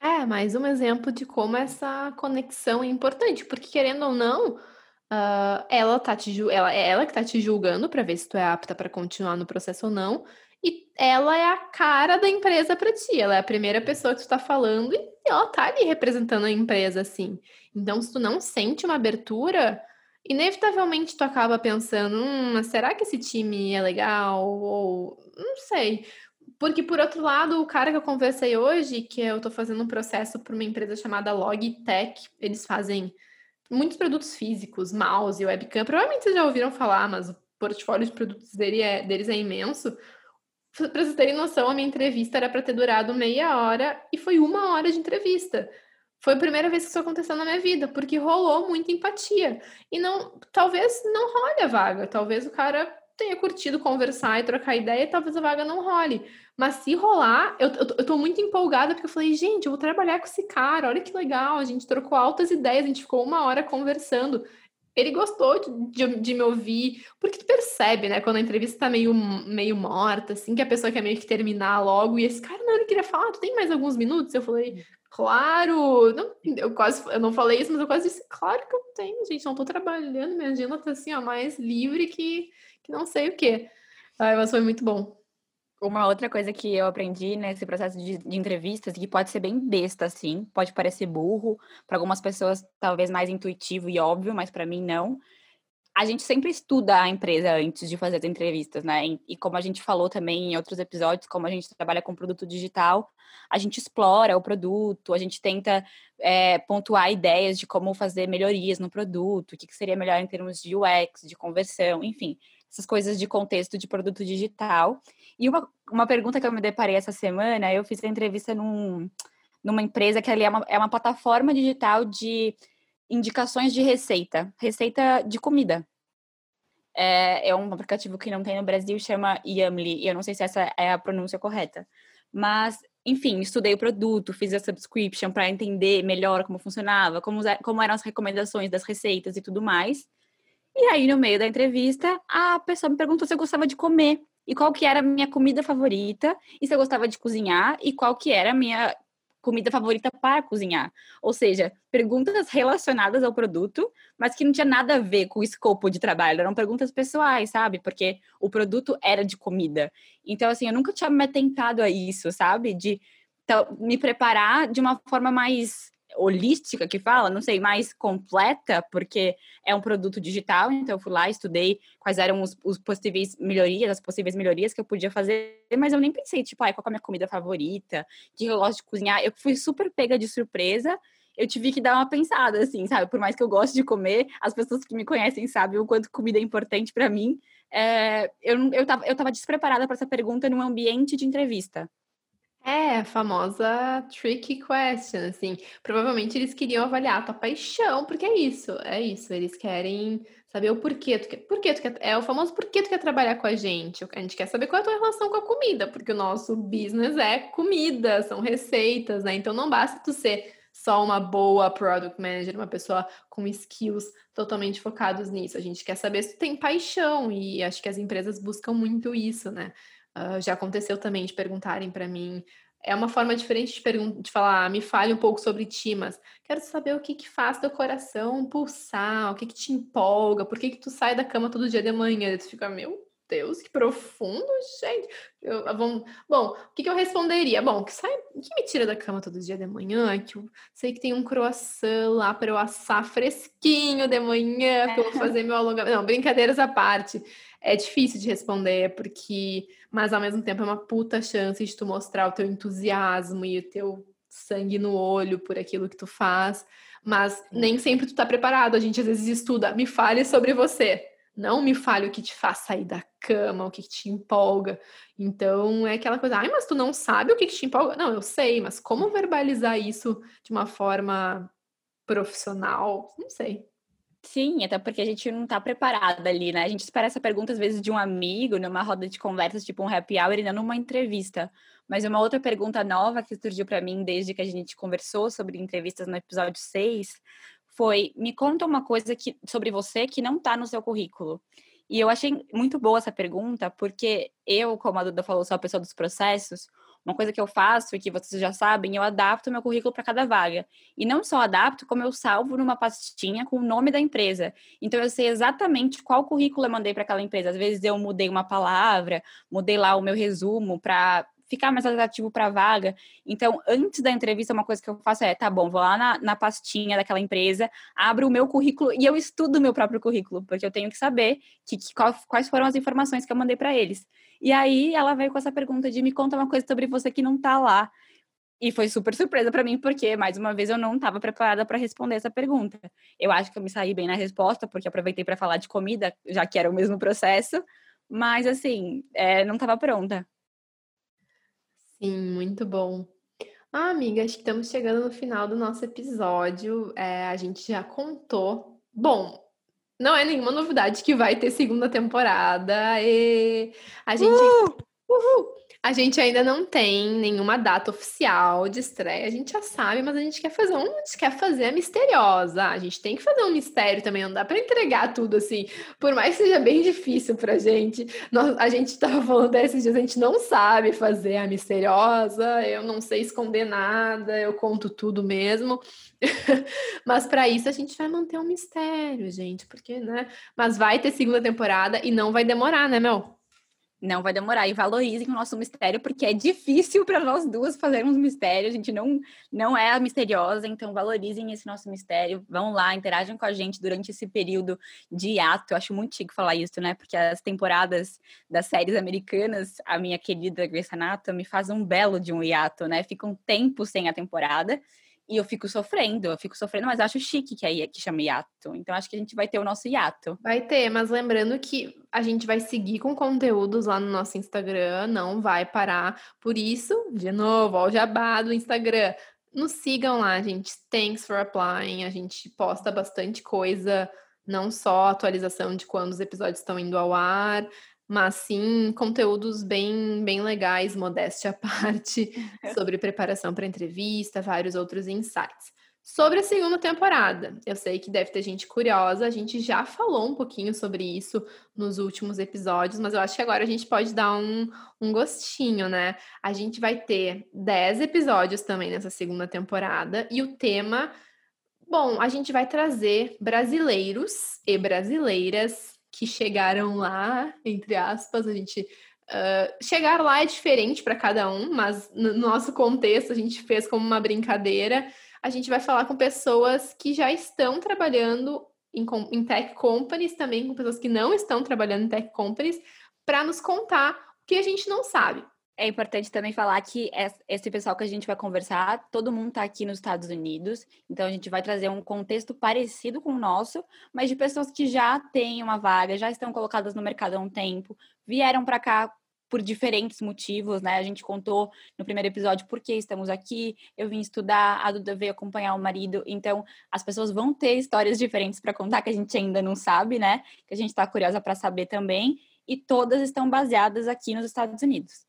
É, mais um exemplo de como essa conexão é importante, porque querendo ou não, uh, ela tá te ela é ela que tá te julgando para ver se tu é apta para continuar no processo ou não, e ela é a cara da empresa para ti, ela é a primeira pessoa que tu tá falando e ela tá ali representando a empresa assim. Então, se tu não sente uma abertura, inevitavelmente tu acaba pensando, hum, será que esse time é legal? Ou não sei. Porque, por outro lado, o cara que eu conversei hoje, que eu estou fazendo um processo para uma empresa chamada Logitech, eles fazem muitos produtos físicos, mouse, webcam. Provavelmente vocês já ouviram falar, mas o portfólio de produtos dele é, deles é imenso. Para vocês terem noção, a minha entrevista era para ter durado meia hora e foi uma hora de entrevista. Foi a primeira vez que isso aconteceu na minha vida, porque rolou muita empatia. E não, talvez não role a vaga, talvez o cara tenha curtido conversar e trocar ideia, talvez a vaga não role. Mas se rolar, eu, eu, eu tô muito empolgada, porque eu falei, gente, eu vou trabalhar com esse cara, olha que legal, a gente trocou altas ideias, a gente ficou uma hora conversando. Ele gostou de, de, de me ouvir, porque tu percebe, né, quando a entrevista tá meio, meio morta, assim, que a pessoa quer meio que terminar logo, e esse cara, não, ele queria falar, tu tem mais alguns minutos? Eu falei, claro, não, eu quase, eu não falei isso, mas eu quase disse, claro que eu tenho, gente, não tô trabalhando, minha agenda tá assim, ó, mais livre que não sei o quê. Ai, mas foi muito bom. Uma outra coisa que eu aprendi nesse processo de, de entrevistas, que pode ser bem besta, assim, pode parecer burro, para algumas pessoas talvez mais intuitivo e óbvio, mas para mim não. A gente sempre estuda a empresa antes de fazer as entrevistas, né? E como a gente falou também em outros episódios, como a gente trabalha com produto digital, a gente explora o produto, a gente tenta é, pontuar ideias de como fazer melhorias no produto, o que seria melhor em termos de UX, de conversão, enfim essas coisas de contexto de produto digital. E uma, uma pergunta que eu me deparei essa semana, eu fiz a entrevista num, numa empresa que ali é uma, é uma plataforma digital de indicações de receita, receita de comida. É, é um aplicativo que não tem no Brasil, chama Yamli, e eu não sei se essa é a pronúncia correta. Mas, enfim, estudei o produto, fiz a subscription para entender melhor como funcionava, como, como eram as recomendações das receitas e tudo mais. E aí, no meio da entrevista, a pessoa me perguntou se eu gostava de comer e qual que era a minha comida favorita e se eu gostava de cozinhar e qual que era a minha comida favorita para cozinhar. Ou seja, perguntas relacionadas ao produto, mas que não tinha nada a ver com o escopo de trabalho, eram perguntas pessoais, sabe? Porque o produto era de comida. Então, assim, eu nunca tinha me atentado a isso, sabe? De me preparar de uma forma mais holística que fala, não sei, mais completa, porque é um produto digital, então eu fui lá, estudei quais eram os, os possíveis melhorias, as possíveis melhorias que eu podia fazer, mas eu nem pensei, tipo, ai, qual é a minha comida favorita, que eu gosto de cozinhar. Eu fui super pega de surpresa eu tive que dar uma pensada, assim, sabe? Por mais que eu goste de comer, as pessoas que me conhecem sabem o quanto comida é importante para mim. É, eu, eu, tava, eu tava despreparada para essa pergunta num ambiente de entrevista. É, a famosa tricky question, assim. Provavelmente eles queriam avaliar a tua paixão, porque é isso, é isso. Eles querem saber o porquê tu quer. Porquê tu quer é o famoso porquê tu quer trabalhar com a gente. A gente quer saber qual é a tua relação com a comida, porque o nosso business é comida, são receitas, né? Então não basta tu ser só uma boa product manager, uma pessoa com skills totalmente focados nisso. A gente quer saber se tu tem paixão e acho que as empresas buscam muito isso, né? Uh, já aconteceu também de perguntarem para mim. É uma forma diferente de, de falar, ah, me fale um pouco sobre ti, mas quero saber o que que faz teu coração pulsar, o que que te empolga, por que que tu sai da cama todo dia de manhã? E tu fica, meu Deus, que profundo, gente. Eu, bom, bom, o que, que, eu responderia? Bom, que sai, que me tira da cama todo dia de manhã, que eu sei que tem um croissant lá para eu assar fresquinho de manhã, que eu vou fazer meu alongamento. Não, brincadeiras à parte. É difícil de responder, porque, mas ao mesmo tempo é uma puta chance de tu mostrar o teu entusiasmo e o teu sangue no olho por aquilo que tu faz. Mas nem sempre tu tá preparado. A gente às vezes estuda, me fale sobre você não me fale o que te faz sair da cama, o que te empolga. Então é aquela coisa, ai, mas tu não sabe o que te empolga? Não, eu sei, mas como verbalizar isso de uma forma profissional? Não sei. Sim, até porque a gente não tá preparada ali, né? A gente espera essa pergunta, às vezes, de um amigo, numa roda de conversas, tipo um happy hour, e não numa entrevista. Mas uma outra pergunta nova que surgiu para mim desde que a gente conversou sobre entrevistas no episódio 6 foi: me conta uma coisa que, sobre você que não está no seu currículo. E eu achei muito boa essa pergunta, porque eu, como a Duda falou, sou a pessoa dos processos. Uma coisa que eu faço e que vocês já sabem, eu adapto meu currículo para cada vaga. E não só adapto, como eu salvo numa pastinha com o nome da empresa. Então eu sei exatamente qual currículo eu mandei para aquela empresa. Às vezes eu mudei uma palavra, mudei lá o meu resumo para ficar mais atrativo para a vaga. Então, antes da entrevista, uma coisa que eu faço é, tá bom, vou lá na, na pastinha daquela empresa, abro o meu currículo e eu estudo o meu próprio currículo, porque eu tenho que saber que, que quais foram as informações que eu mandei para eles. E aí ela veio com essa pergunta de me conta uma coisa sobre você que não tá lá. E foi super surpresa para mim, porque, mais uma vez, eu não estava preparada para responder essa pergunta. Eu acho que eu me saí bem na resposta, porque aproveitei para falar de comida, já que era o mesmo processo, mas, assim, é, não estava pronta. Sim, muito bom. Ah, amiga, acho que estamos chegando no final do nosso episódio. É, a gente já contou. Bom, não é nenhuma novidade que vai ter segunda temporada. E a gente. Uh! Uhul! A gente ainda não tem nenhuma data oficial de estreia, a gente já sabe, mas a gente quer fazer um, a gente quer fazer a misteriosa. A gente tem que fazer um mistério também, não dá para entregar tudo assim. Por mais que seja bem difícil pra gente. Nós, a gente *laughs* estava falando desses dias, a gente não sabe fazer a misteriosa, eu não sei esconder nada, eu conto tudo mesmo. *laughs* mas para isso a gente vai manter um mistério, gente, porque, né? Mas vai ter segunda temporada e não vai demorar, né, Mel? Não vai demorar e valorizem o nosso mistério, porque é difícil para nós duas fazermos mistério. A gente não, não é a misteriosa, então valorizem esse nosso mistério. Vão lá, interajam com a gente durante esse período de hiato. Eu acho muito chique falar isso, né? Porque as temporadas das séries americanas, a minha querida Grace Anatomy faz um belo de um hiato, né? Fica um tempo sem a temporada. E eu fico sofrendo, eu fico sofrendo, mas acho chique que aí que chama hiato. Então acho que a gente vai ter o nosso hiato. Vai ter, mas lembrando que a gente vai seguir com conteúdos lá no nosso Instagram, não vai parar. Por isso, de novo, ó, o jabá do Instagram. Nos sigam lá, gente. Thanks for applying. A gente posta bastante coisa, não só atualização de quando os episódios estão indo ao ar, mas sim conteúdos bem, bem legais, modéstia à parte, *laughs* sobre preparação para entrevista, vários outros insights. Sobre a segunda temporada, eu sei que deve ter gente curiosa, a gente já falou um pouquinho sobre isso nos últimos episódios, mas eu acho que agora a gente pode dar um, um gostinho, né? A gente vai ter 10 episódios também nessa segunda temporada, e o tema, bom, a gente vai trazer brasileiros e brasileiras que chegaram lá, entre aspas, a gente. Uh, chegar lá é diferente para cada um, mas no nosso contexto a gente fez como uma brincadeira. A gente vai falar com pessoas que já estão trabalhando em, em tech companies, também com pessoas que não estão trabalhando em tech companies, para nos contar o que a gente não sabe. É importante também falar que esse pessoal que a gente vai conversar, todo mundo está aqui nos Estados Unidos, então a gente vai trazer um contexto parecido com o nosso, mas de pessoas que já têm uma vaga, já estão colocadas no mercado há um tempo, vieram para cá por diferentes motivos, né? A gente contou no primeiro episódio por que estamos aqui. Eu vim estudar, a Duda veio acompanhar o marido. Então, as pessoas vão ter histórias diferentes para contar que a gente ainda não sabe, né? Que a gente está curiosa para saber também. E todas estão baseadas aqui nos Estados Unidos.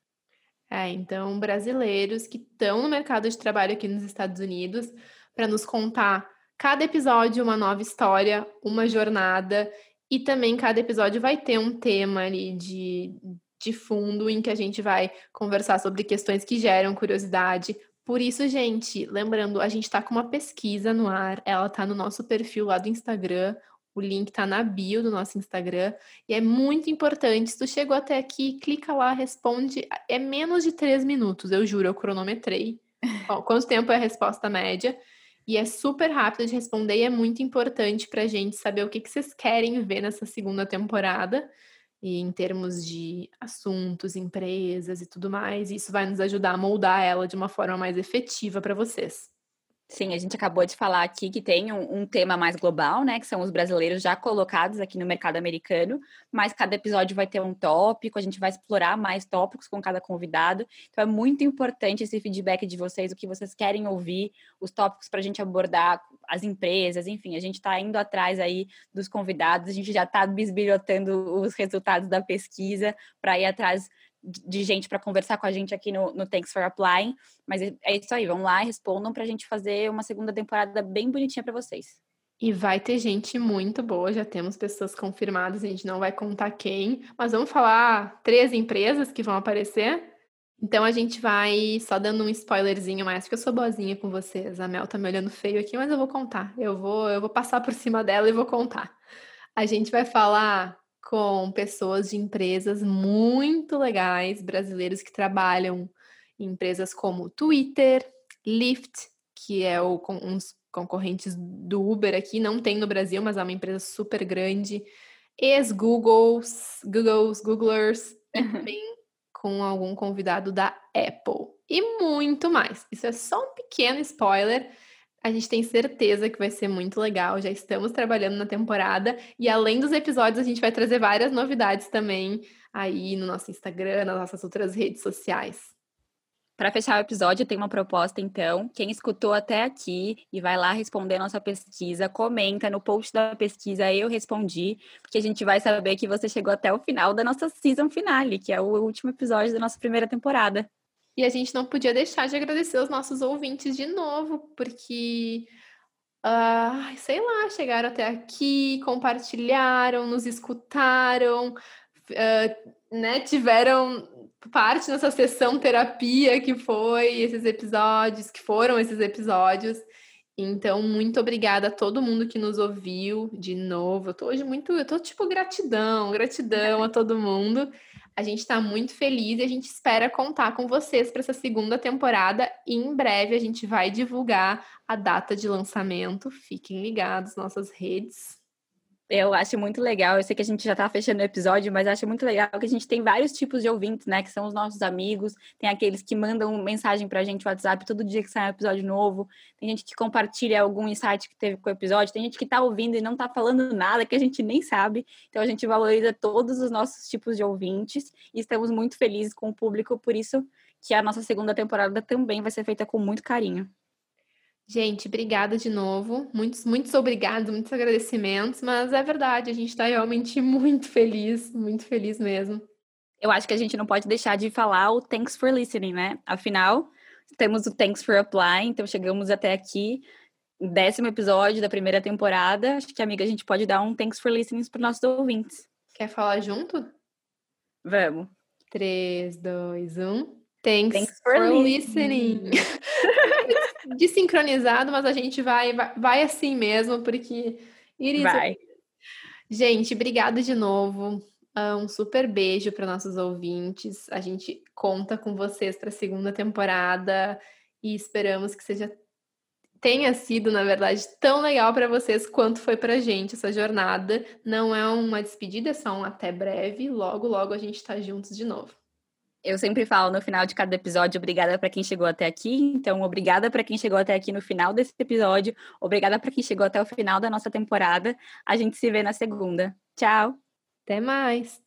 É, então, brasileiros que estão no mercado de trabalho aqui nos Estados Unidos, para nos contar cada episódio uma nova história, uma jornada, e também cada episódio vai ter um tema ali de, de fundo em que a gente vai conversar sobre questões que geram curiosidade. Por isso, gente, lembrando, a gente está com uma pesquisa no ar, ela está no nosso perfil lá do Instagram, o link está na bio do nosso Instagram e é muito importante. Se tu chegou até aqui, clica lá, responde. É menos de três minutos, eu juro, eu cronometrei. *laughs* Quanto tempo é a resposta média? E é super rápido de responder e é muito importante para a gente saber o que, que vocês querem ver nessa segunda temporada. E em termos de assuntos, empresas e tudo mais, isso vai nos ajudar a moldar ela de uma forma mais efetiva para vocês. Sim, a gente acabou de falar aqui que tem um, um, tema mais global, né? Que são os brasileiros já colocados aqui no mercado americano, mas cada episódio vai ter um tópico, a gente vai explorar mais tópicos com cada convidado. Então é muito importante esse feedback de vocês, o que vocês querem ouvir, os tópicos para a gente abordar, as empresas, enfim, a gente está indo atrás aí dos convidados, a gente já está bisbilhotando os resultados da pesquisa para ir atrás de gente para conversar com a gente aqui no, no Thanks for Applying. Mas é, isso aí, vão lá, respondam para a gente fazer uma segunda temporada bem bonitinha para vocês. E vai ter gente muito boa, já temos pessoas confirmadas, a gente não vai contar quem, mas vamos falar três empresas que vão aparecer. Então a gente vai só dando um spoilerzinho mais, porque eu sou boazinha com vocês. A Mel tá me olhando feio aqui, mas eu vou contar. Eu vou, eu vou passar por cima dela e vou contar. A gente vai falar com pessoas de empresas muito legais, brasileiros que trabalham em empresas como Twitter, Lyft, que é o, um dos concorrentes do Uber aqui, não tem no Brasil, mas é uma empresa super grande, ex-Googles, Googles, Googlers, *laughs* e também com algum convidado da Apple. E muito mais. Isso é só um pequeno spoiler a gente tem certeza que vai ser muito legal. Já estamos trabalhando na temporada e além dos episódios, a gente vai trazer várias novidades também aí no nosso Instagram, nas nossas outras redes sociais. Para fechar o episódio, tem uma proposta, então. Quem escutou até aqui e vai lá responder a nossa pesquisa, comenta no post da pesquisa, eu respondi, porque a gente vai saber que você chegou até o final da nossa season finale, que é o último episódio da nossa primeira temporada. E a gente não podia deixar de agradecer os nossos ouvintes de novo, porque, uh, sei lá, chegaram até aqui, compartilharam, nos escutaram, uh, né, tiveram parte nessa sessão terapia que foi esses episódios, que foram esses episódios. Então, muito obrigada a todo mundo que nos ouviu de novo. Eu tô hoje muito, eu tô tipo gratidão, gratidão a *laughs* todo mundo. A gente está muito feliz e a gente espera contar com vocês para essa segunda temporada. E em breve a gente vai divulgar a data de lançamento. Fiquem ligados nas nossas redes. Eu acho muito legal. Eu sei que a gente já está fechando o episódio, mas acho muito legal que a gente tem vários tipos de ouvintes, né? Que são os nossos amigos. Tem aqueles que mandam mensagem para a gente no WhatsApp todo dia que sai um episódio novo. Tem gente que compartilha algum insight que teve com o episódio. Tem gente que está ouvindo e não está falando nada que a gente nem sabe. Então a gente valoriza todos os nossos tipos de ouvintes e estamos muito felizes com o público. Por isso que a nossa segunda temporada também vai ser feita com muito carinho. Gente, obrigada de novo. Muitos, muitos obrigados, muitos agradecimentos, mas é verdade, a gente está realmente *laughs* muito feliz, muito feliz mesmo. Eu acho que a gente não pode deixar de falar o thanks for listening, né? Afinal, temos o thanks for applying, então chegamos até aqui, décimo episódio da primeira temporada. Acho que, amiga, a gente pode dar um thanks for listening para nossos ouvintes. Quer falar junto? Vamos. 3, 2, 1. Thanks, Thanks for, for listening. listening. *laughs* Desincronizado, mas a gente vai, vai, vai assim mesmo, porque. Iris, vai. Gente, obrigada de novo. Ah, um super beijo para nossos ouvintes. A gente conta com vocês para a segunda temporada e esperamos que seja tenha sido, na verdade, tão legal para vocês quanto foi para a gente essa jornada. Não é uma despedida, é só um até breve. Logo, logo a gente está juntos de novo. Eu sempre falo no final de cada episódio, obrigada para quem chegou até aqui. Então, obrigada para quem chegou até aqui no final desse episódio. Obrigada para quem chegou até o final da nossa temporada. A gente se vê na segunda. Tchau. Até mais.